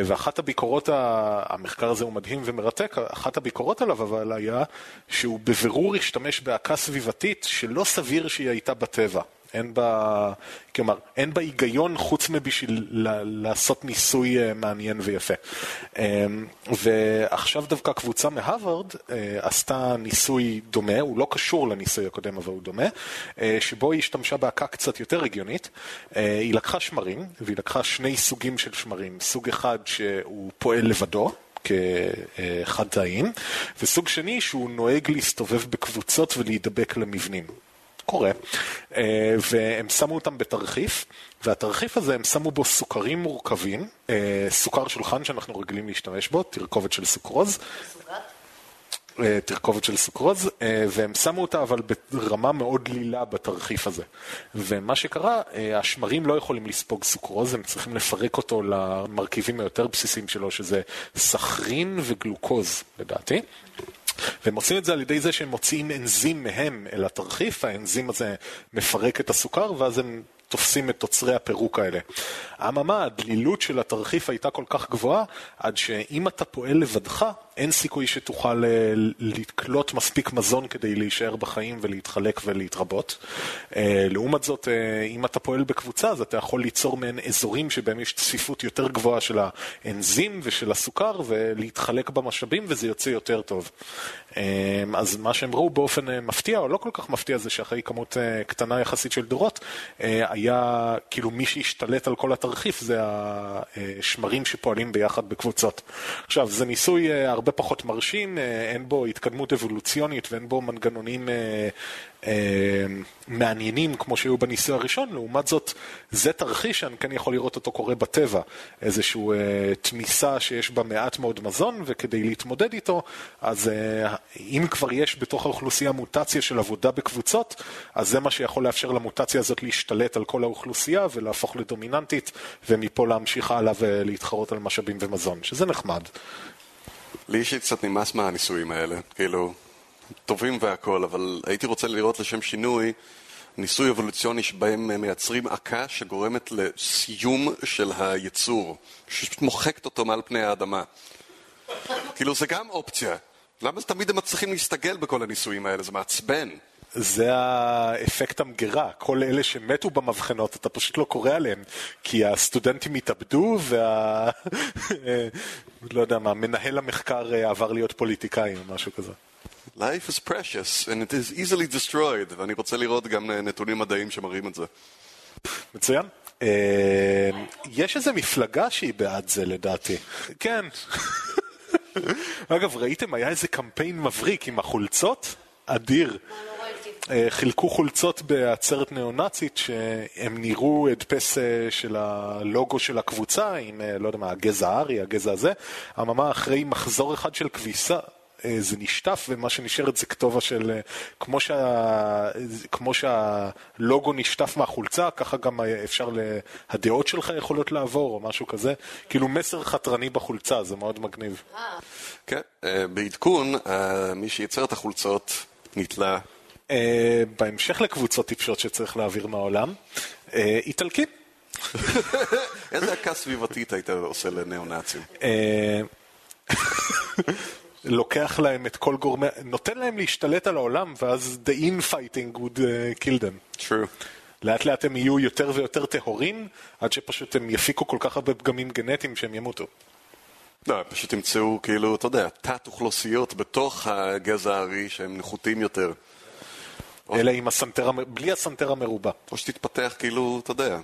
ואחת הביקורות, המחקר הזה הוא מדהים ומרתק, אחת הביקורות עליו אבל היה שהוא בבירור השתמש בהקה סביבתית שלא סביר שהיא הייתה בטבע. אין בה, כלומר, אין בה היגיון חוץ מבשביל לעשות ניסוי אה, מעניין ויפה. אמ, ועכשיו דווקא קבוצה מהרווארד אה, עשתה ניסוי דומה, הוא לא קשור לניסוי הקודם אבל הוא דומה, אה, שבו היא השתמשה בהקה קצת יותר הגיונית. היא לקחה שמרים, והיא לקחה שני סוגים של שמרים, סוג אחד שהוא פועל לבדו, כחד תאים, וסוג שני שהוא נוהג להסתובב בקבוצות ולהידבק למבנים. קורה, אה, והם שמו אותם בתרחיף, והתרחיף הזה הם שמו בו סוכרים מורכבים, אה, סוכר שולחן שאנחנו רגילים להשתמש בו, תרכובת של סוכרוז. אה, תרכובת של סוכרוז, והם שמו אותה אבל ברמה מאוד דלילה בתרחיף הזה. ומה שקרה, השמרים לא יכולים לספוג סוכרוז, הם צריכים לפרק אותו למרכיבים היותר בסיסיים שלו, שזה סכרין וגלוקוז, לדעתי. והם עושים את זה על ידי זה שהם מוציאים אנזים מהם אל התרחיף, האנזים הזה מפרק את הסוכר, ואז הם תופסים את תוצרי הפירוק האלה. אממה, הדלילות של התרחיף הייתה כל כך גבוהה, עד שאם אתה פועל לבדך, אין סיכוי שתוכל אה, לקלוט מספיק מזון כדי להישאר בחיים ולהתחלק ולהתרבות. אה, לעומת זאת, אה, אם אתה פועל בקבוצה, אז אתה יכול ליצור מעין אזורים שבהם יש צפיפות יותר גבוהה של האנזים ושל הסוכר, ולהתחלק במשאבים, וזה יוצא יותר טוב. אז מה שהם ראו באופן מפתיע, או לא כל כך מפתיע, זה שאחרי כמות קטנה יחסית של דורות, היה כאילו מי שהשתלט על כל התרחיף זה השמרים שפועלים ביחד בקבוצות. עכשיו, זה ניסוי הרבה... הרבה פחות מרשים, אה, אין בו התקדמות אבולוציונית ואין בו מנגנונים אה, אה, מעניינים כמו שהיו בניסוי הראשון, לעומת זאת זה תרחיש שאני כן יכול לראות אותו קורה בטבע, איזושהי אה, תמיסה שיש בה מעט מאוד מזון וכדי להתמודד איתו, אז אה, אם כבר יש בתוך האוכלוסייה מוטציה של עבודה בקבוצות, אז זה מה שיכול לאפשר למוטציה הזאת להשתלט על כל האוכלוסייה ולהפוך לדומיננטית ומפה להמשיך הלאה ולהתחרות על משאבים ומזון, שזה נחמד. לי יש קצת נמאס מהניסויים האלה, כאילו, טובים והכל, אבל הייתי רוצה לראות לשם שינוי ניסוי אבולוציוני שבהם מייצרים עקה שגורמת לסיום של היצור, שפשוט מוחקת אותו מעל פני האדמה. כאילו, זה גם אופציה. למה תמיד הם מצליחים להסתגל בכל הניסויים האלה? זה מעצבן. זה האפקט המגירה. כל אלה שמתו במבחנות, אתה פשוט לא קורא עליהם, כי הסטודנטים התאבדו וה... *laughs* לא יודע מה, מנהל המחקר אה, עבר להיות פוליטיקאי או משהו כזה. Life is precious and it is easily destroyed, ואני רוצה לראות גם אה, נתונים מדעיים שמראים את זה. מצוין. אה, יש איזו מפלגה שהיא בעד זה לדעתי. כן. *laughs* אגב, ראיתם, היה איזה קמפיין מבריק עם החולצות? אדיר. אה, חילקו חולצות בעצרת ניאו-נאצית שהם נראו הדפס אה, של הלוגו של הקבוצה עם, אה, לא יודע מה, הגזע הארי, הגזע הזה. אממה, אחרי מחזור אחד של כביסה, זה נשטף ומה שנשארת זה כתובה של כמו, שה, כמו שהלוגו נשטף מהחולצה ככה גם אפשר, הדעות שלך יכולות לעבור או משהו כזה כאילו מסר חתרני בחולצה זה מאוד מגניב. כן, בעדכון מי שייצר את החולצות נתלה בהמשך לקבוצות טיפשות שצריך להעביר מהעולם, אה, איטלקים. *laughs* איזה עקה סביבתית היית עושה לניאו-נאצים? אה, *laughs* לוקח להם את כל גורמי, נותן להם להשתלט על העולם, ואז the infighting would uh, kill them. True. לאט לאט הם יהיו יותר ויותר טהורים, עד שפשוט הם יפיקו כל כך הרבה פגמים גנטיים שהם ימותו. לא, פשוט ימצאו כאילו, אתה יודע, תת אוכלוסיות בתוך הגזע הארי שהם נחותים יותר. אלא עם הסנטר, בלי הסנטר המרובע. או שתתפתח כאילו, אתה יודע,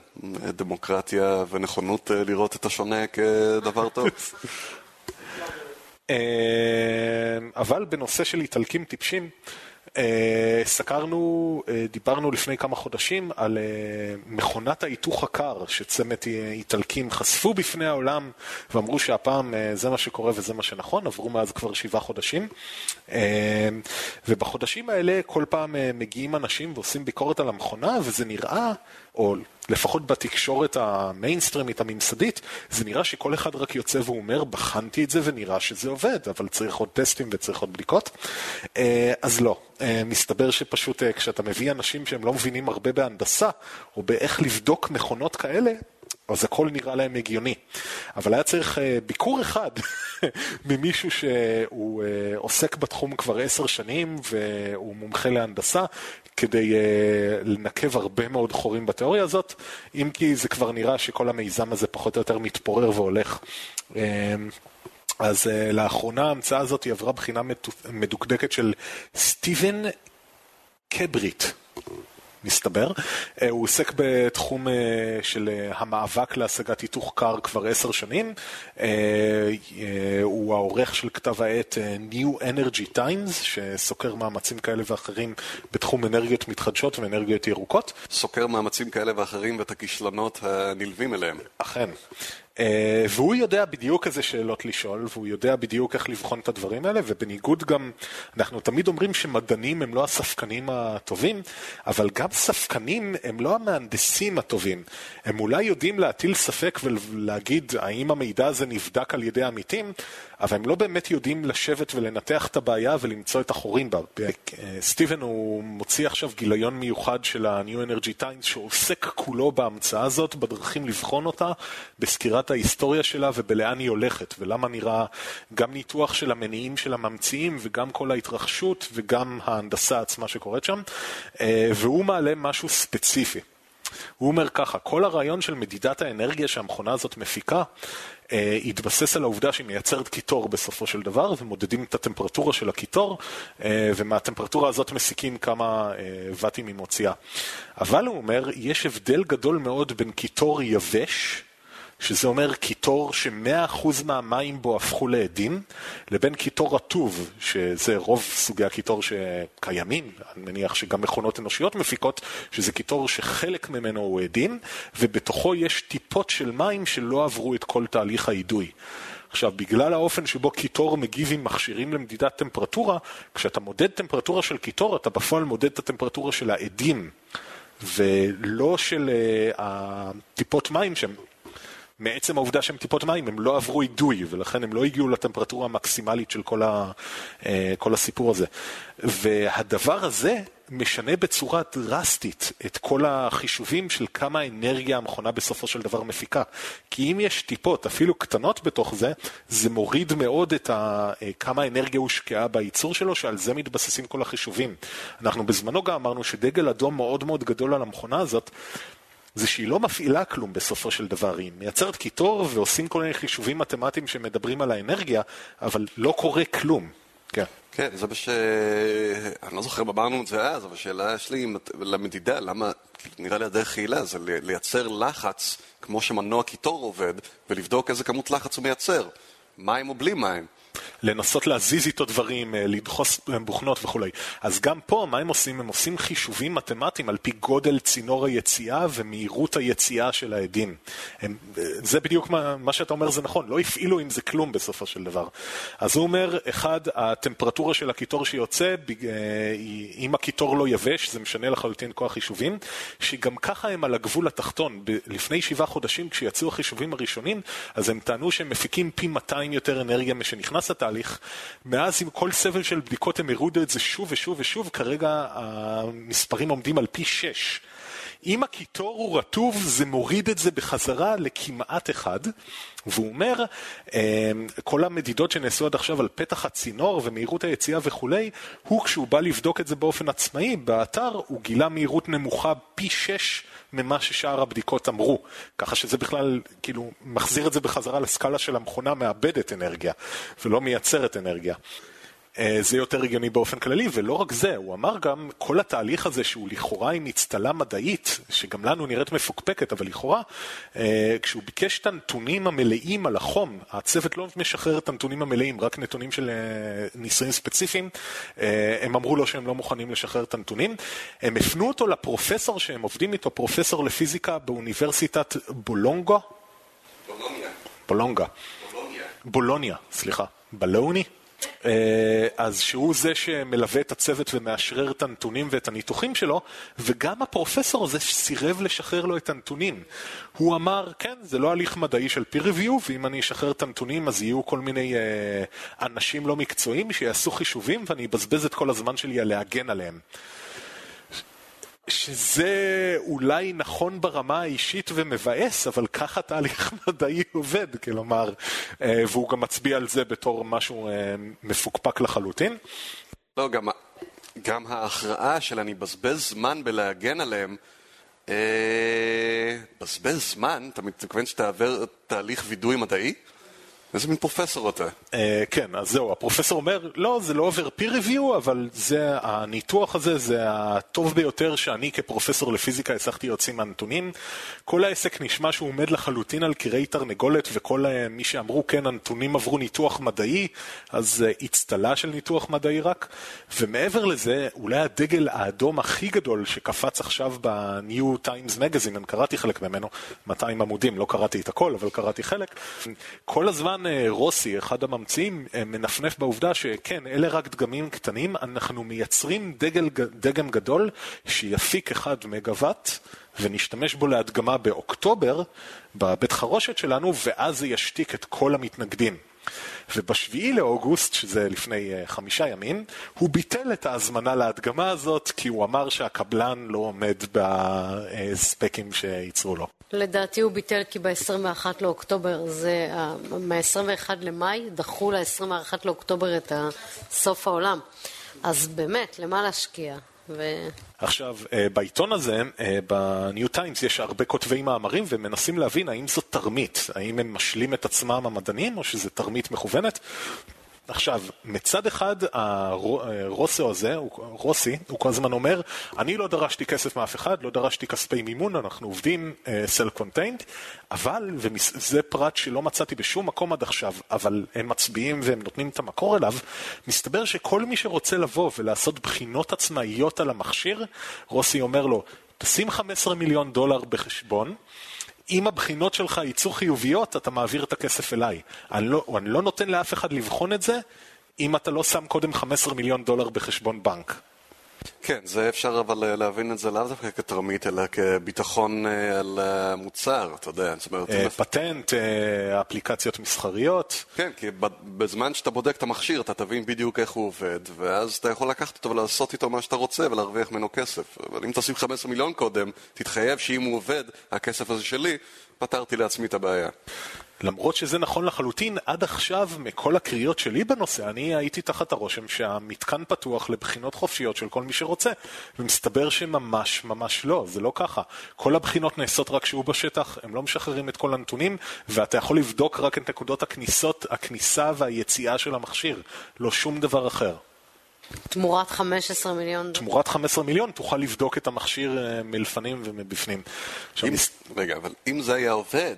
דמוקרטיה ונכונות אה, לראות את השונה כדבר טוב. *laughs* אה, אבל בנושא של איטלקים טיפשים, סקרנו, אה, דיברנו לפני כמה חודשים על אה, מכונת ההיתוך הקר שצמד איטלקים חשפו בפני העולם ואמרו שהפעם זה מה שקורה וזה מה שנכון, עברו מאז כבר שבעה חודשים. ובחודשים האלה כל פעם מגיעים אנשים ועושים ביקורת על המכונה וזה נראה או לפחות בתקשורת המיינסטרימית הממסדית, זה נראה שכל אחד רק יוצא ואומר, בחנתי את זה ונראה שזה עובד, אבל צריך עוד טסטים וצריך עוד בדיקות. אה, אז לא, אה, מסתבר שפשוט אה, כשאתה מביא אנשים שהם לא מבינים הרבה בהנדסה, או באיך לבדוק מכונות כאלה, אז הכל נראה להם הגיוני. אבל היה צריך ביקור אחד *laughs* ממישהו שהוא עוסק בתחום כבר עשר שנים והוא מומחה להנדסה, כדי uh, לנקב הרבה מאוד חורים בתיאוריה הזאת, אם כי זה כבר נראה שכל המיזם הזה פחות או יותר מתפורר והולך. Uh, אז uh, לאחרונה ההמצאה הזאת היא עברה בחינה מדוקדקת של סטיבן קבריט. מסתבר. אה, הוא עוסק בתחום אה, של אה, המאבק להשגת היתוך קר כבר עשר שנים. הוא העורך של כתב העת New Energy Times, שסוקר מאמצים כאלה ואחרים בתחום אנרגיות מתחדשות ואנרגיות ירוקות. סוקר מאמצים כאלה ואחרים ואת הכישלונות הנלווים אליהם. אכן. אה, והוא יודע בדיוק איזה שאלות לשאול, והוא יודע בדיוק איך לבחון את הדברים האלה, ובניגוד גם, אנחנו תמיד אומרים שמדענים הם לא הספקנים הטובים, אבל גם ספקנים הם לא המהנדסים הטובים. הם אולי יודעים להטיל ספק ולהגיד האם המידע הזה נבדק על ידי עמיתים, אבל הם לא באמת יודעים לשבת ולנתח את הבעיה ולמצוא את החורים בה. אה, סטיבן הוא מוציא עכשיו גיליון מיוחד של ה-New Energy Times שעוסק כולו בהמצאה הזאת, בדרכים לבחון אותה, בסקירת ההיסטוריה שלה ובלאן היא הולכת, ולמה נראה גם ניתוח של המניעים של הממציאים וגם כל ההתרחשות וגם ההנדסה עצמה שקורית שם, אה, והוא מעלה משהו ספציפי. הוא אומר ככה, כל הרעיון של מדידת האנרגיה שהמכונה הזאת מפיקה התבסס על העובדה שהיא מייצרת קיטור בסופו של דבר, ומודדים את הטמפרטורה של הקיטור, אה, ומהטמפרטורה הזאת מסיקים כמה אה, ואטים היא מוציאה. אבל הוא אומר, יש הבדל גדול מאוד בין קיטור יבש, שזה אומר קיטור שמאה אחוז מהמים בו הפכו לעדים, לבין קיטור רטוב, שזה רוב סוגי הקיטור שקיימים, אני מניח שגם מכונות אנושיות מפיקות, שזה קיטור שחלק ממנו הוא עדים, ובתוכו יש טיפות של מים שלא עברו את כל תהליך האידוי. עכשיו, בגלל האופן שבו קיטור מגיב עם מכשירים למדידת טמפרטורה, כשאתה מודד טמפרטורה של קיטור, אתה בפועל מודד את הטמפרטורה של העדים, ולא של uh, הטיפות מים שהם מעצם העובדה שהם טיפות מים, הם לא עברו אידוי, ולכן הם לא הגיעו לטמפרטורה המקסימלית של כל, ה, אה, כל הסיפור הזה. והדבר הזה משנה בצורה דרסטית את כל החישובים של כמה אנרגיה המכונה בסופו של דבר מפיקה. כי אם יש טיפות, אפילו קטנות בתוך זה, זה מוריד מאוד את ה... אה, כמה אנרגיה הושקעה בייצור שלו, שעל זה מתבססים כל החישובים. אנחנו בזמנו גם אמרנו שדגל אדום מאוד מאוד גדול על המכונה הזאת, זה שהיא לא מפעילה כלום בסופו של דבר, היא מייצרת קיטור ועושים כל מיני חישובים מתמטיים שמדברים על האנרגיה, אבל לא קורה כלום. כן. כן, זה מה ש... אני לא זוכר מה אמרנו את זה אז, אבל השאלה שלי למדידה, למה, נראה לי הדרך יעילה, זה לייצר לחץ כמו שמנוע קיטור עובד, ולבדוק איזה כמות לחץ הוא מייצר, מים או בלי מים. לנסות להזיז איתו דברים, אה, לדחוס בוכנות וכולי. אז גם פה, מה הם עושים? הם עושים חישובים מתמטיים על פי גודל צינור היציאה ומהירות היציאה של העדים. הם, אה, זה בדיוק מה, מה שאתה אומר זה נכון, לא הפעילו עם זה כלום בסופו של דבר. אז הוא אומר, אחד, הטמפרטורה של הקיטור שיוצא, אה, אם הקיטור לא יבש, זה משנה לחלוטין כוח חישובים, שגם ככה הם על הגבול התחתון. לפני שבעה חודשים, כשיצאו החישובים הראשונים, אז הם טענו שהם מפיקים פי 200 יותר אנרגיה משנכנס נכנס לתהליך, מאז עם כל סבל של בדיקות הם הראו את זה שוב ושוב ושוב, כרגע המספרים עומדים על פי שש. אם הקיטור הוא רטוב, זה מוריד את זה בחזרה לכמעט אחד, והוא אומר, אמ, כל המדידות שנעשו עד עכשיו על פתח הצינור ומהירות היציאה וכולי, הוא כשהוא בא לבדוק את זה באופן עצמאי, באתר הוא גילה מהירות נמוכה פי שש ממה ששאר הבדיקות אמרו. ככה שזה בכלל, כאילו, מחזיר את זה בחזרה לסקאלה של המכונה מאבדת אנרגיה, ולא מייצרת אנרגיה. אה, זה יותר הגיוני באופן כללי, ולא רק זה, הוא אמר גם, כל התהליך הזה שהוא לכאורה עם אצטלה מדעית, שגם לנו נראית מפוקפקת, אבל לכאורה, אה, כשהוא ביקש את הנתונים המלאים על החום, הצוות לא משחרר את הנתונים המלאים, רק נתונים של אה, ניסויים ספציפיים, הם אמרו לו שהם לא מוכנים לשחרר את הנתונים. הם הפנו אותו לפרופסור שהם עובדים איתו, פרופסור לפיזיקה באוניברסיטת בולונגה. בולוניה. בולונגה. בולוניה. בולוניה, סליחה. בלוני? אה, אז שהוא זה שמלווה את הצוות ומאשרר את הנתונים ואת הניתוחים שלו, וגם הפרופסור הזה סירב לשחרר לו את הנתונים. הוא אמר, כן, זה לא הליך מדעי של peer review, ואם אני אשחרר את הנתונים אז יהיו כל מיני אה, אנשים לא מקצועיים שיעשו חישובים ואני אבזבז את כל הזמן שלי על להגן עליהם. שזה אולי נכון ברמה האישית ומבאס, אבל ככה תהליך *laughs* מדעי עובד, כלומר, אה, והוא גם מצביע על זה בתור משהו אה, מפוקפק לחלוטין. לא, גם, גם ההכרעה של אני בזבז זמן בלהגן עליהם, אה, בזבז זמן? אתה מתכוון שתעבר תהליך וידוי מדעי? איזה מין פרופסור אתה? Uh, כן, אז זהו, הפרופסור אומר, לא, זה לא עובר peer review, אבל זה, הניתוח הזה זה הטוב ביותר שאני כפרופסור לפיזיקה הצלחתי להוציא מהנתונים. כל העסק נשמע שהוא עומד לחלוטין על קירי תרנגולת, וכל uh, מי שאמרו, כן, הנתונים עברו ניתוח מדעי, אז uh, אצטלה של ניתוח מדעי רק. ומעבר לזה, אולי הדגל האדום הכי גדול שקפץ עכשיו ב-New Times Magazine, אני קראתי חלק ממנו, 200 עמודים, לא קראתי את הכל, אבל קראתי חלק. כל הזמן אה, רוסי, אחד הממציאים, אה, מנפנף בעובדה שכן, אלה רק דגמים קטנים, אנחנו מייצרים דגל, דגם גדול שיפיק 1 מגוואט ונשתמש בו להדגמה באוקטובר בבית חרושת שלנו, ואז זה ישתיק את כל המתנגדים. ובשביעי לאוגוסט, שזה לפני uh, חמישה ימים, הוא ביטל את ההזמנה להדגמה הזאת, כי הוא אמר שהקבלן לא עומד בספקים שייצרו לו. לדעתי הוא ביטל כי ב-21 לאוקטובר, זה, מ-21 למאי דחו ל-21 לאוקטובר את סוף העולם. אז באמת, למה להשקיע? ו... עכשיו, אה, בעיתון הזה, אה, בניו טיימס, יש הרבה כותבי מאמרים ומנסים להבין האם זו תרמית, האם הם משלים את עצמם המדענים או שזו תרמית מכוונת. עכשיו, מצד אחד, הרוסו הזה, רוסי, הוא כל הזמן אומר, אני לא דרשתי כסף מאף אחד, לא דרשתי כספי מימון, אנחנו עובדים אה, contained, אבל, וזה פרט שלא מצאתי בשום מקום עד עכשיו, אבל הם מצביעים והם נותנים את המקור אליו, מסתבר שכל מי שרוצה לבוא ולעשות בחינות עצמאיות על המכשיר, רוסי אומר לו, תשים 15 מיליון דולר בחשבון, אם הבחינות שלך יצאו חיוביות, אתה מעביר את הכסף אליי. אני לא, אני לא נותן לאף אחד לבחון את זה, אם אתה לא שם קודם 15 מיליון דולר בחשבון בנק. כן, זה אפשר אבל אה, להבין את זה לאו דווקא כתרמית, אלא כביטחון אה, על המוצר, אתה יודע. זאת אומרת... אה, פטנט, אפליקציות מסחריות. כן, כי בזמן שאתה בודק את המכשיר, אתה תבין בדיוק איך הוא עובד, ואז אתה יכול לקחת אותו ולעשות איתו מה שאתה רוצה ולהרוויח ממנו כסף. אבל אם תשים 15 מיליון קודם, תתחייב שאם הוא עובד, הכסף הזה שלי, פתרתי לעצמי את הבעיה. למרות שזה נכון לחלוטין, עד עכשיו, מכל הקריאות שלי בנושא, אני הייתי תחת הרושם שהמתקן פתוח לבחינות חופשיות של כל מי שרוצה, ומסתבר שממש ממש לא, זה לא ככה. כל הבחינות נעשות רק כשהוא בשטח, הם לא משחררים את כל הנתונים, ואתה יכול לבדוק רק את נקודות הכניסות, הכניסה והיציאה של המכשיר, לא שום דבר אחר. תמורת 15 מיליון. תמורת 15 מיליון תוכל לבדוק את המכשיר אה, מלפנים ומבפנים. אם, רגע, אבל אם זה היה עובד,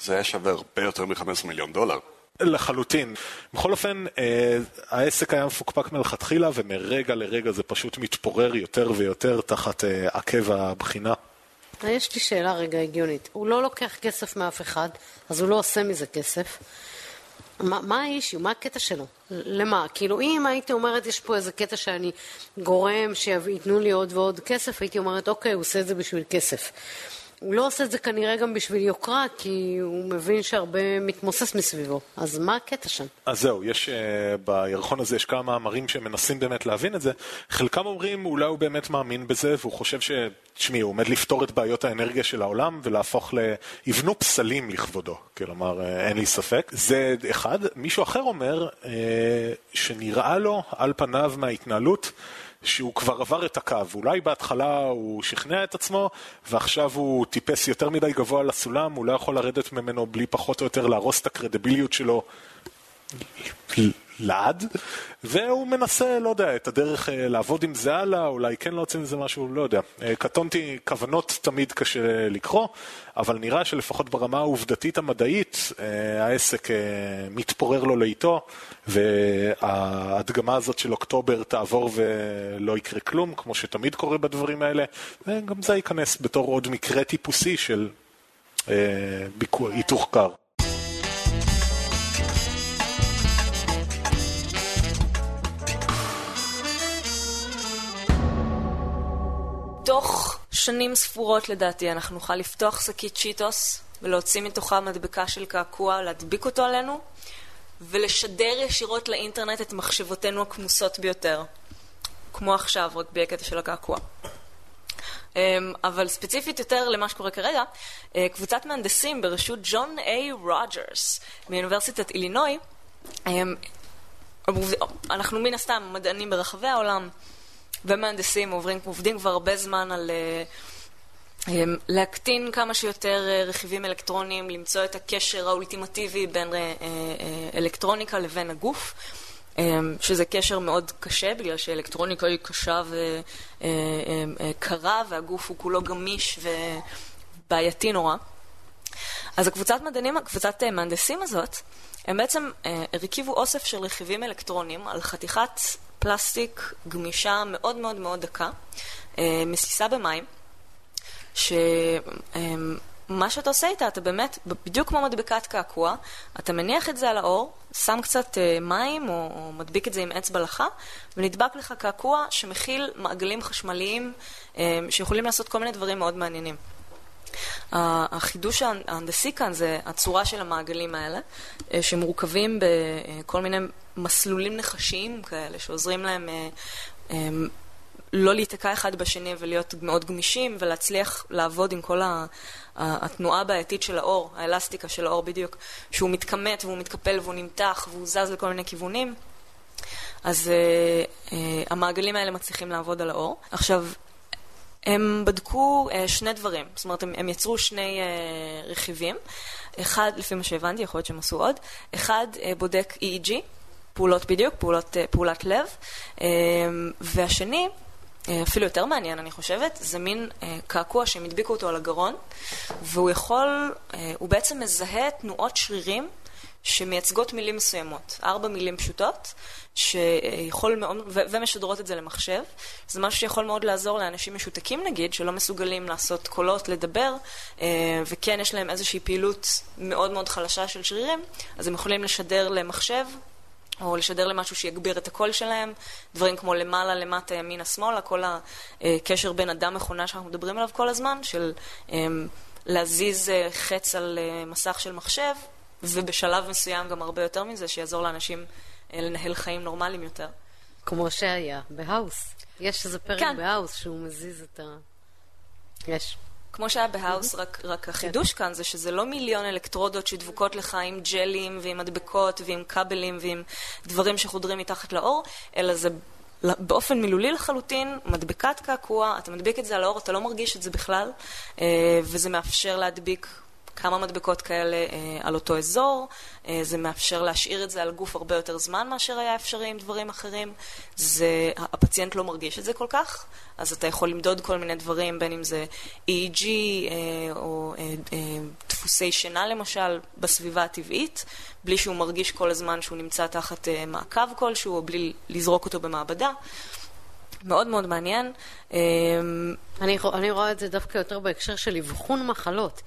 זה היה שווה הרבה יותר מ-15 מיליון דולר. לחלוטין. בכל אופן, אה, העסק היה מפוקפק מלכתחילה, ומרגע לרגע זה פשוט מתפורר יותר ויותר תחת אה, עקב הבחינה. יש לי שאלה רגע הגיונית. הוא לא לוקח כסף מאף אחד, אז הוא לא עושה מזה כסף. מה, מה האישיו? מה הקטע שלו? למה? כאילו, אם הייתי אומרת, יש פה איזה קטע שאני גורם שייתנו לי עוד ועוד כסף, הייתי אומרת, אוקיי, הוא עושה את זה בשביל כסף. הוא לא עושה את זה כנראה גם בשביל יוקרה, כי הוא מבין שהרבה מתמוסס מסביבו. אז מה הקטע שם? אז זהו, יש, uh, בירחון הזה יש כמה מאמרים שמנסים באמת להבין את זה. חלקם אומרים, אולי הוא באמת מאמין בזה, והוא חושב ש... תשמעי, הוא עומד לפתור את בעיות האנרגיה של העולם ולהפוך ל... יבנו פסלים לכבודו, כלומר, uh, אין לי ספק. זה אחד. מישהו אחר אומר uh, שנראה לו, על פניו מההתנהלות, שהוא כבר עבר את הקו. אולי בהתחלה הוא שכנע את עצמו, ועכשיו הוא טיפס יותר מדי גבוה לסולם, הוא לא יכול לרדת ממנו בלי פחות או יותר להרוס את הקרדיביליות שלו לעד, והוא מנסה, לא יודע, את הדרך אה, לעבוד עם זה הלאה, אולי כן להוציא מזה משהו, לא יודע. אה, קטונתי, כוונות תמיד קשה לקרוא, אבל נראה שלפחות ברמה העובדתית המדעית, אה, העסק מתפורר לו לאיטו, וההדגמה הזאת של אוקטובר תעבור ולא יקרה כלום, כמו שתמיד קורה בדברים האלה, וגם זה ייכנס בתור עוד מקרה טיפוסי של היתוך קר. תוך שנים ספורות לדעתי אנחנו נוכל לפתוח שקית צ'יטוס ולהוציא מתוכה מדבקה של קעקוע, להדביק אותו עלינו ולשדר ישירות לאינטרנט את מחשבותינו הכמוסות ביותר. כמו עכשיו, רק בלי הקטע של הקעקוע. אמ, אבל ספציפית יותר למה שקורה כרגע, אה, קבוצת מהנדסים בראשות ג'ון איי רוג'רס מאוניברסיטת אילינוי, אמ, אנחנו מן הסתם מדענים ברחבי העולם ומהנדסים עוברים, עובדים כבר הרבה זמן על אה, אמ, להקטין כמה שיותר אה, רכיבים אלקטרוניים, למצוא את הקשר האולטימטיבי בין אלקטרוניקה לבין הגוף. שזה קשר מאוד קשה, בגלל שאלקטרוניקה היא קשה וקרה, והגוף הוא כולו גמיש ובעייתי נורא. אז הקבוצת מדענים, הקבוצת אה, מהנדסים הזאת, הם בעצם אה, הרכיבו אוסף של רכיבים אלקטרוניים על חתיכת פלסטיק גמישה מאוד מאוד מאוד דקה, אה, מסיסה במים, ש... מה שאתה עושה איתה, אתה באמת, בדיוק כמו מדבקת קעקוע, אתה מניח את זה על האור, שם קצת uh, מים או, מדביק את זה עם אצבע לחה, ונדבק לך קעקוע שמכיל מעגלים חשמליים שיכולים לעשות כל מיני דברים מאוד מעניינים. החידוש ההנדסי כאן זה הצורה של המעגלים האלה, uh, שמורכבים בכל מיני מסלולים נחשיים כאלה, שעוזרים להם uh, um, לא להיתקע אחד בשני ולהיות מאוד גמישים ולהצליח לעבוד עם כל. התנועה הבעייתית של האור, האלסטיקה של האור בדיוק, שהוא מתכמת והוא מתקפל והוא נמתח והוא זז לכל מיני כיוונים, אז uh, uh, המעגלים האלה מצליחים לעבוד על האור. עכשיו, הם בדקו uh, שני דברים, זאת אומרת, הם, הם יצרו שני uh, רכיבים. אחד, לפי מה שהבנתי, יכול להיות שהם עשו עוד, אחד uh, בודק EEG, פעולות בדיוק, פעולות, פעולת לב, והשני, אה, אפילו יותר מעניין, אני חושבת, זה מין אה, קעקוע שהם הדביקו אותו על הגרון, והוא יכול, אה, הוא בעצם מזהה תנועות שרירים שמייצגות מילים מסוימות, ארבע מילים פשוטות, שיכול מאוד, ו- ומשדרות את זה למחשב. זה משהו שיכול מאוד לעזור לאנשים משותקים נגיד, שלא מסוגלים לעשות קולות, לדבר, אה, וכן יש להם איזושהי פעילות מאוד מאוד חלשה של שרירים, אז הם יכולים לשדר למחשב או לשדר למשהו שיגביר את הקול שלהם, דברים כמו למעלה, למטה, ימינה, שמאלה, כל הקשר בין אדם מכונה שאנחנו מדברים עליו כל הזמן, של אמ, להזיז אה, חץ על אה, מסך של מחשב, ובשלב מסוים גם הרבה יותר מזה, שיעזור לאנשים אה, לנהל חיים נורמליים יותר. כמו שהיה בהאוס. יש איזה פרק כן. בהאוס שהוא מזיז את ה... יש. כמו שהיה בהאוס, רק, רק החידוש כאן זה שזה לא מיליון אלקטרודות שדבוקות לך עם ג'לים ועם מדבקות ועם כבלים ועם דברים שחודרים מתחת לעור, אלא זה באופן מילולי לחלוטין, מדבקת קעקוע, אתה מדביק את זה על העור, אתה לא מרגיש את זה בכלל, אה, וזה מאפשר להדביק כמה מדבקות כאלה אה, על אותו אזור, אה, זה מאפשר להשאיר את זה על גוף הרבה יותר זמן מאשר היה אפשרי עם דברים אחרים. זה, הפציינט לא מרגיש את זה כל כך, אז אתה יכול למדוד כל מיני דברים, בין אם זה EEG אה, או אה, אה, דפוסי שינה למשל, בסביבה הטבעית, בלי שהוא מרגיש כל הזמן שהוא נמצא תחת אה, מעקב כלשהו, או בלי לזרוק אותו במעבדה. מאוד מאוד מעניין. אה, אני, אני רואה את זה דווקא יותר בהקשר של אבחון מחלות.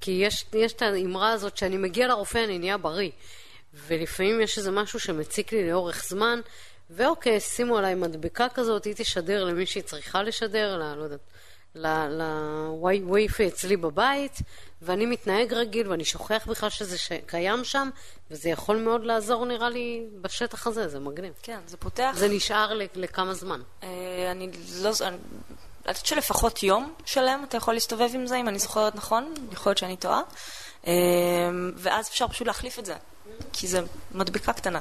כי יש, יש את האמרה הזאת שאני מגיע לרופא, אני נהיה בריא. ולפעמים יש איזה משהו שמציק לי לאורך זמן, ואוקיי, שימו עליי מדבקה כזאת, היא תשדר למי שהיא צריכה לשדר, ל... לא יודעת, לווייפי אצלי בבית, ואני מתנהג רגיל ואני שוכח בכלל שזה ש... קיים שם, וזה יכול מאוד לעזור נראה לי בשטח הזה, זה מגניב. כן, זה פותח... זה נשאר לכמה זמן? אה, אני לא... אני... חושבת שלפחות יום שלם אתה יכול להסתובב עם זה, אם אני זוכרת נכון, יכול להיות שאני טועה. אמ, ואז אפשר פשוט להחליף את זה, כי זה מדבקה קטנה.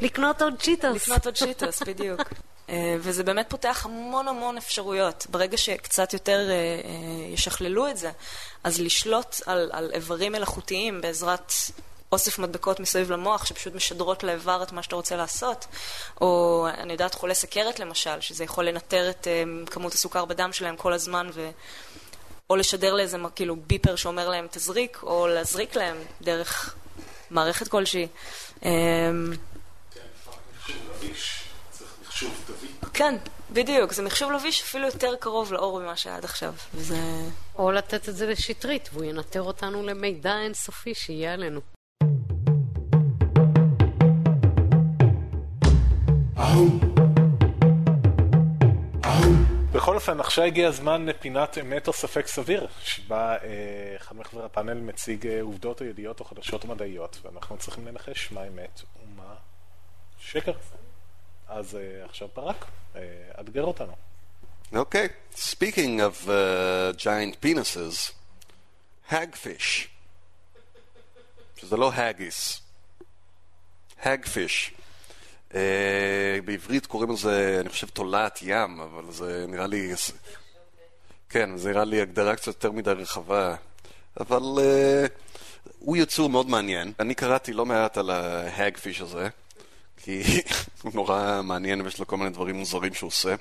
לקנות עוד צ'יטוס. לקנות עוד *laughs* צ'יטוס, בדיוק. אה, וזה באמת פותח המון המון אפשרויות. ברגע שקצת יותר אה, אה, ישכללו את זה, אז לשלוט על, על איברים מלאכותיים בעזרת אוסף מדבקות מסביב למוח שפשוט משדרות לאיבר את מה שאתה רוצה לעשות, או אני יודעת חולי סכרת למשל, שזה יכול לנטר את um, כמות הסוכר בדם שלהם כל הזמן, ו... או לשדר לאיזה כאילו ביפר שאומר להם תזריק, או להזריק להם דרך מערכת כלשהי. אמ, כן, בדיוק, זה מחשוב לביש אפילו יותר קרוב לאור ממה שהיה עד עכשיו. וזה... או לתת את זה לשטרית, והוא ינטר אותנו למידע אינסופי שיהיה עלינו. בכל אופן, עכשיו הגיע הזמן לפינת אמת או ספק סביר, שבה אה, אחד מחברי הפאנל מציג אה, עובדות או ידיעות או חדשות מדעיות, ואנחנו צריכים לנחש מה אמת ומה שקר. אז אה, עכשיו ברק, אתגר אותנו. אוקיי, speaking of uh, giant penises, hagfish, שזה לא haggis, hagfish. Uh, בעברית קוראים לזה, אני חושב, תולעת ים, אבל זה נראה לי... כן, זה נראה לי הגדרה קצת יותר מדי רחבה. אבל uh, הוא יצור מאוד מעניין. אני קראתי לא מעט על ההגפיש הזה, כי *laughs* הוא נורא מעניין ויש לו כל מיני דברים מוזרים שהוא עושה.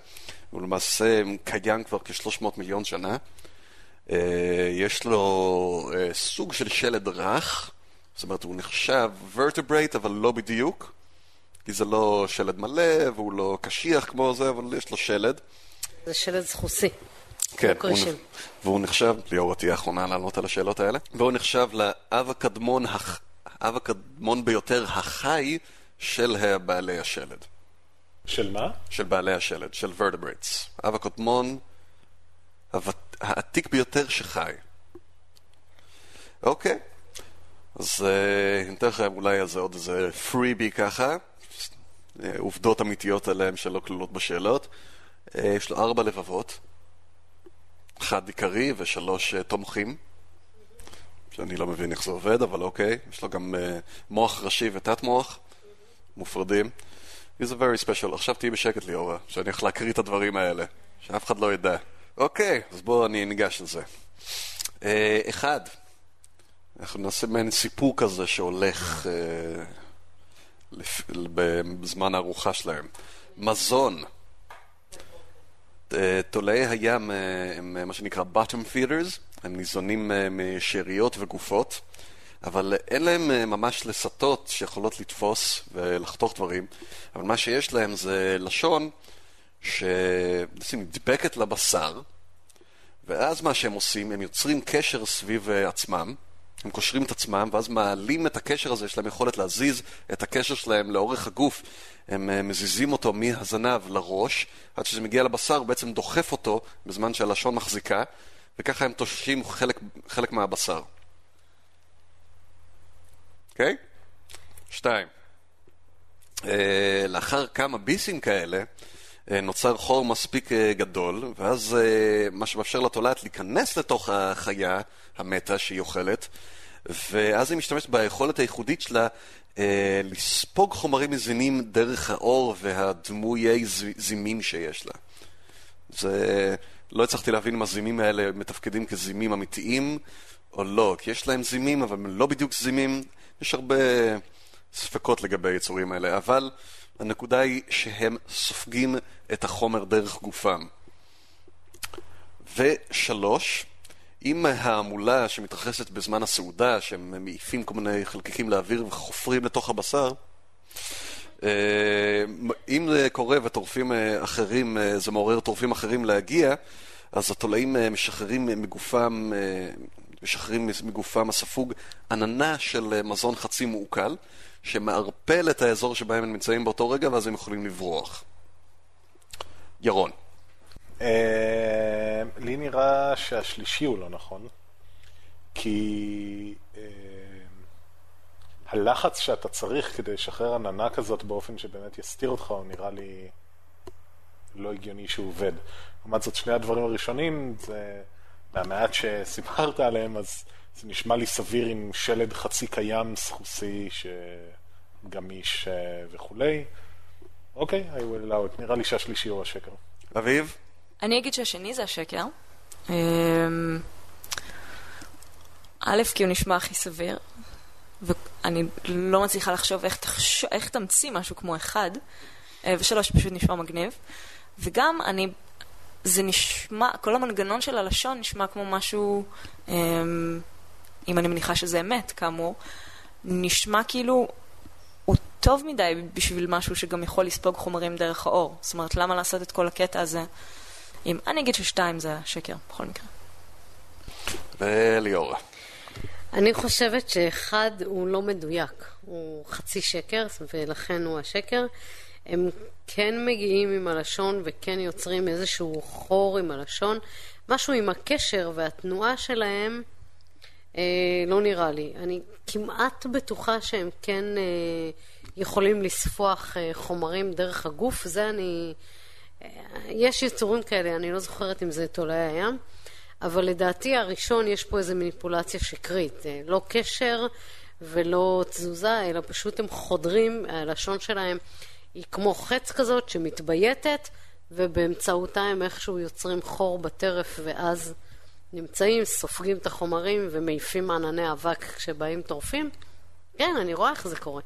הוא למעשה קיים כבר כ-300 מיליון שנה. Uh, יש לו סוג של שלד רך, זאת אומרת הוא נחשב vertebrate אבל לא בדיוק. כי זה לא שלד מלא, והוא לא קשיח כמו זה, אבל יש לו שלד. זה שלד סחוסי. כן, הוא, והוא נחשב, ליאור תהיה האחרונה לענות על השאלות האלה, והוא נחשב לאב הקדמון, הח... האב הקדמון ביותר החי של בעלי השלד. של מה? של בעלי השלד, של vertebrates. האב הקדמון העתיק ביותר שחי. אוקיי, אז אני אתן לכם אולי על זה עוד איזה פריבי ככה. עובדות אמיתיות עליהן שלא כלולות בשאלות. יש לו ארבע לבבות, אחד עיקרי ושלוש תומכים, שאני לא מבין איך זה עובד, אבל אוקיי. יש לו גם מוח ראשי ותת מוח, מופרדים. He's a very special. עכשיו תהיי בשקט ליאורה, שאני הולך להקריא את הדברים האלה, שאף אחד לא ידע. אוקיי, אז בואו אני ניגש לזה. אחד, אנחנו נעשה מעין סיפור כזה שהולך... בזמן הארוחה שלהם. מזון. תולעי הים הם מה שנקרא bottom feeders, הם ניזונים משאריות וגופות, אבל אין להם ממש לסטות שיכולות לתפוס ולחתוך דברים, אבל מה שיש להם זה לשון שנדבקת לבשר, ואז מה שהם עושים, הם יוצרים קשר סביב עצמם, הם קושרים את עצמם, ואז מעלים את הקשר הזה, יש להם יכולת להזיז את הקשר שלהם לאורך הגוף. הם מזיזים אותו מהזנב לראש, עד שזה מגיע לבשר, בעצם דוחף אותו בזמן שהלשון מחזיקה, וככה הם תוששים חלק, חלק מהבשר. אוקיי? Okay? שתיים. Uh, לאחר כמה ביסים כאלה, נוצר חור מספיק uh, גדול, ואז uh, מה שמאפשר לתולעת להיכנס לתוך החיה המתה שהיא אוכלת, ואז היא משתמשת ביכולת הייחודית שלה אה, לספוג חומרים מזינים דרך האור והדמויי זימים שיש לה. זה... לא הצלחתי להבין אם הזימים האלה מתפקדים כזימים אמיתיים או לא, כי יש להם זימים, אבל הם לא בדיוק זימים. יש הרבה ספקות לגבי היצורים האלה, אבל הנקודה היא שהם סופגים את החומר דרך גופם. ושלוש, אם ההמולה שמתרחשת בזמן הסעודה, שהם מעיפים כל מיני חלקיקים לאוויר וחופרים לתוך הבשר, אה, אם זה קורה וטורפים אה, אחרים, אה, זה מעורר טורפים אחרים להגיע, אז התולעים משחררים מגופם, משחררים מגופם הספוג עננה של מזון חצי מעוקל, שמערפל את האזור שבהם הם נמצאים באותו רגע, ואז הם יכולים לברוח. ירון. אה, לי נראה שהשלישי הוא לא נכון, כי אה, הלחץ שאתה צריך כדי לשחרר עננה כזאת באופן שבאמת יסתיר אותך, הוא נראה לי לא הגיוני שהוא עובד. לעומת זאת, שני הדברים הראשונים, זה מהמעט שסיפרת עליהם, אז זה נשמע לי סביר עם שלד חצי קיים, סחוסי, שגמיש אה, וכולי. אוקיי, I will allow it. נראה לי שהשלישי הוא השקר. אביב? אני אגיד שהשני זה השקר. אמ, א', כי הוא נשמע הכי סביר, ואני לא מצליחה לחשוב איך, תחש... איך תמציא משהו כמו אחד, אה, ושלוש, פשוט נשמע מגניב. וגם אני, זה נשמע, כל המנגנון של הלשון נשמע כמו משהו, אמ, אם אני מניחה שזה אמת, כאמור, נשמע כאילו הוא טוב מדי בשביל משהו שגם יכול לספוג חומרים דרך האור. זאת אומרת, למה לעשות את כל הקטע הזה? אם אני אגיד ששתיים זה השקר, בכל מקרה. וליאורה. אני חושבת שאחד הוא לא מדויק, הוא חצי שקר, ולכן הוא השקר. הם כן מגיעים עם הלשון וכן יוצרים איזשהו חור עם הלשון. משהו עם הקשר והתנועה שלהם לא נראה לי. אני כמעט בטוחה שהם כן אה, יכולים לספוח אה, חומרים דרך הגוף. זה אני... אה, יש יצורים כאלה, אני לא זוכרת אם זה תולעי הים. אבל לדעתי הראשון יש פה איזו מניפולציה שקרית. אה, לא קשר ולא תזוזה, אלא פשוט הם חודרים, הלשון שלהם היא כמו חץ כזאת שמתבייתת, ובאמצעותה הם איכשהו יוצרים חור בטרף, ואז נמצאים, סופגים את החומרים ומעיפים ענני אבק כשבאים טורפים. כן, אני רואה איך זה קורה.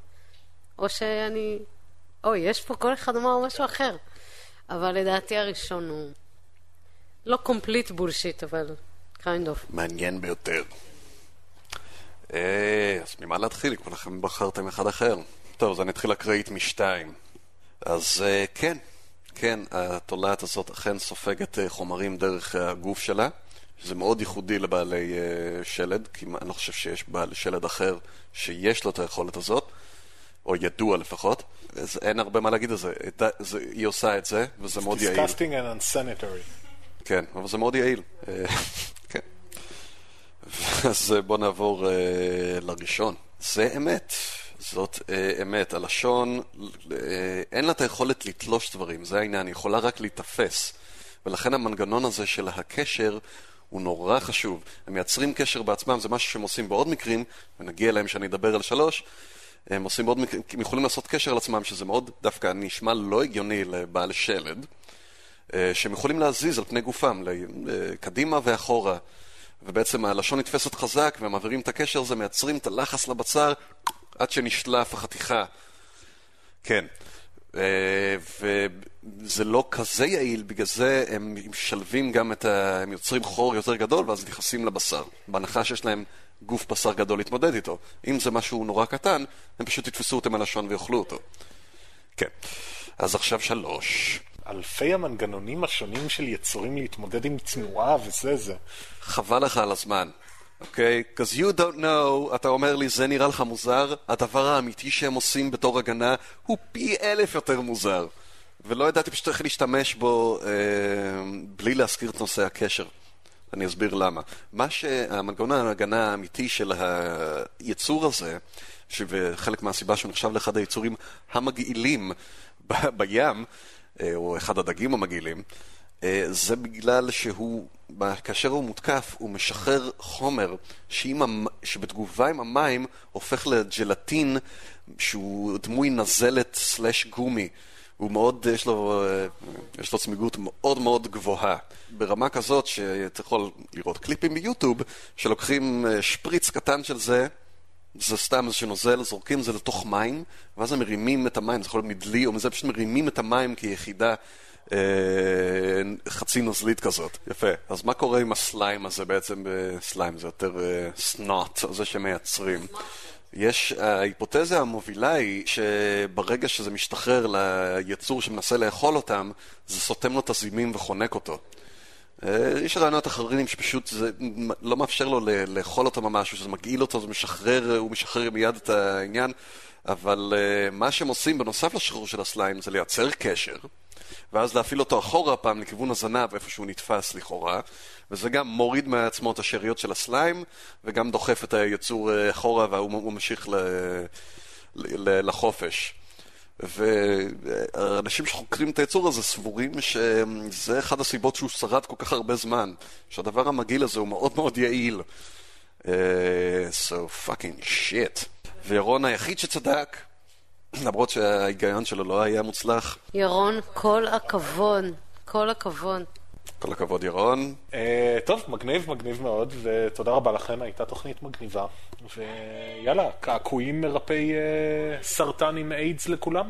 או שאני... אוי, יש פה כל אחד אמר משהו אחר. אבל לדעתי הראשון הוא לא complete bullshit, אבל kind of. מעניין ביותר. אה, אז ממה להתחיל? כולכם בחרתם אחד אחר. טוב, אז אני אתחיל אקראית משתיים. אז אה, כן, כן, התולעת הזאת אכן סופגת אה, חומרים דרך הגוף שלה, שזה מאוד ייחודי לבעלי שלד, כי אני לא חושב שיש בעל שלד אחר שיש לו את היכולת הזאת, או ידוע לפחות. אז אין הרבה מה להגיד על זה. זה היא עושה את זה, וזה מאוד יעיל. disgusting and unsanitary. כן, אבל זה מאוד יעיל. *laughs* כן. אז בואו נעבור uh, לראשון. זה אמת. זאת uh, אמת. הלשון, uh, אין לה את היכולת לתלוש דברים, זה העניין, היא יכולה רק להיתפס. ולכן המנגנון הזה של הקשר הוא נורא חשוב. הם מייצרים קשר בעצמם, זה משהו שהם עושים בעוד מקרים, ונגיע אליהם שאני אדבר על שלוש. הם עושים בעוד מקרים, הם יכולים לעשות קשר על עצמם, שזה מאוד דווקא נשמע לא הגיוני לבעל שלד. שהם יכולים להזיז על פני גופם, קדימה ואחורה. ובעצם הלשון נתפסת חזק, והם מעבירים את הקשר הזה, מייצרים את הלחץ לבצר עד שנשלף החתיכה. כן. וזה לא כזה יעיל, בגלל זה הם משלבים גם את ה... הם יוצרים חור יותר גדול, ואז נכנסים לבשר. בהנחה שיש להם גוף בשר גדול להתמודד איתו. אם זה משהו נורא קטן, הם פשוט יתפסו אותם על הלשון ויאכלו אותו. כן. אז עכשיו שלוש. אלפי המנגנונים השונים של יצורים להתמודד עם תנועה וזה זה. חבל לך על הזמן, אוקיי? Okay? Because you don't know, אתה אומר לי, זה נראה לך מוזר? הדבר האמיתי שהם עושים בתור הגנה הוא פי אלף יותר מוזר. ולא ידעתי פשוט איך להשתמש בו אה, בלי להזכיר את נושא הקשר. אני אסביר למה. מה שהמנגנון ההגנה האמיתי של היצור הזה, וחלק מהסיבה שהוא נחשב לאחד היצורים המגעילים בים, אה, או אחד הדגים המגעילים, אה, זה בגלל שהוא, כאשר הוא מותקף, הוא משחרר חומר שעם, שבתגובה עם המים הופך לג'לטין שהוא דמוי נזלת סלאש גומי. הוא מאוד, יש לו, אה, יש לו צמיגות מאוד מאוד גבוהה. ברמה כזאת שאתה יכול לראות קליפים ביוטיוב שלוקחים שפריץ קטן של זה זה סתם איזשהו נוזל, זורקים את זה לתוך מים, ואז הם מרימים את המים, זה יכול להיות מדלי או מזה, פשוט מרימים את המים כיחידה אה, חצי נוזלית כזאת. יפה. אז מה קורה עם הסליים הזה בעצם? סליים זה יותר אה, סנוט, זה שמייצרים. יש, ההיפותזה המובילה היא שברגע שזה משתחרר ליצור שמנסה לאכול אותם, זה סותם לו את הזימים וחונק אותו. אה, יש רעיונות אחרים שפשוט זה לא מאפשר לו לאכול אותו ממש, שזה מגעיל אותו, זה משחרר, הוא משחרר מיד את העניין, אבל מה שהם עושים בנוסף לשחרור של הסליים זה לייצר קשר, ואז להפעיל אותו אחורה פעם לכיוון הזנב, איפה שהוא נתפס לכאורה, וזה גם מוריד מעצמו את השאריות של הסליים, וגם דוחף את היצור אה, אחורה והוא ממשיך לחופש. ואנשים שחוקרים את היצור הזה סבורים שזה אחד הסיבות שהוא שרד כל כך הרבה זמן, שהדבר המגעיל הזה הוא מאוד מאוד יעיל. Uh, so fucking shit. וירון היחיד שצדק, למרות שההיגיון שלו לא היה מוצלח. ירון, כל הכבוד, כל הכבוד. כל הכבוד, ירון. Uh, טוב, מגניב, מגניב מאוד, ותודה רבה לכם, הייתה תוכנית מגניבה. ויאללה, קעקועים מרפאי uh, סרטן עם איידס לכולם.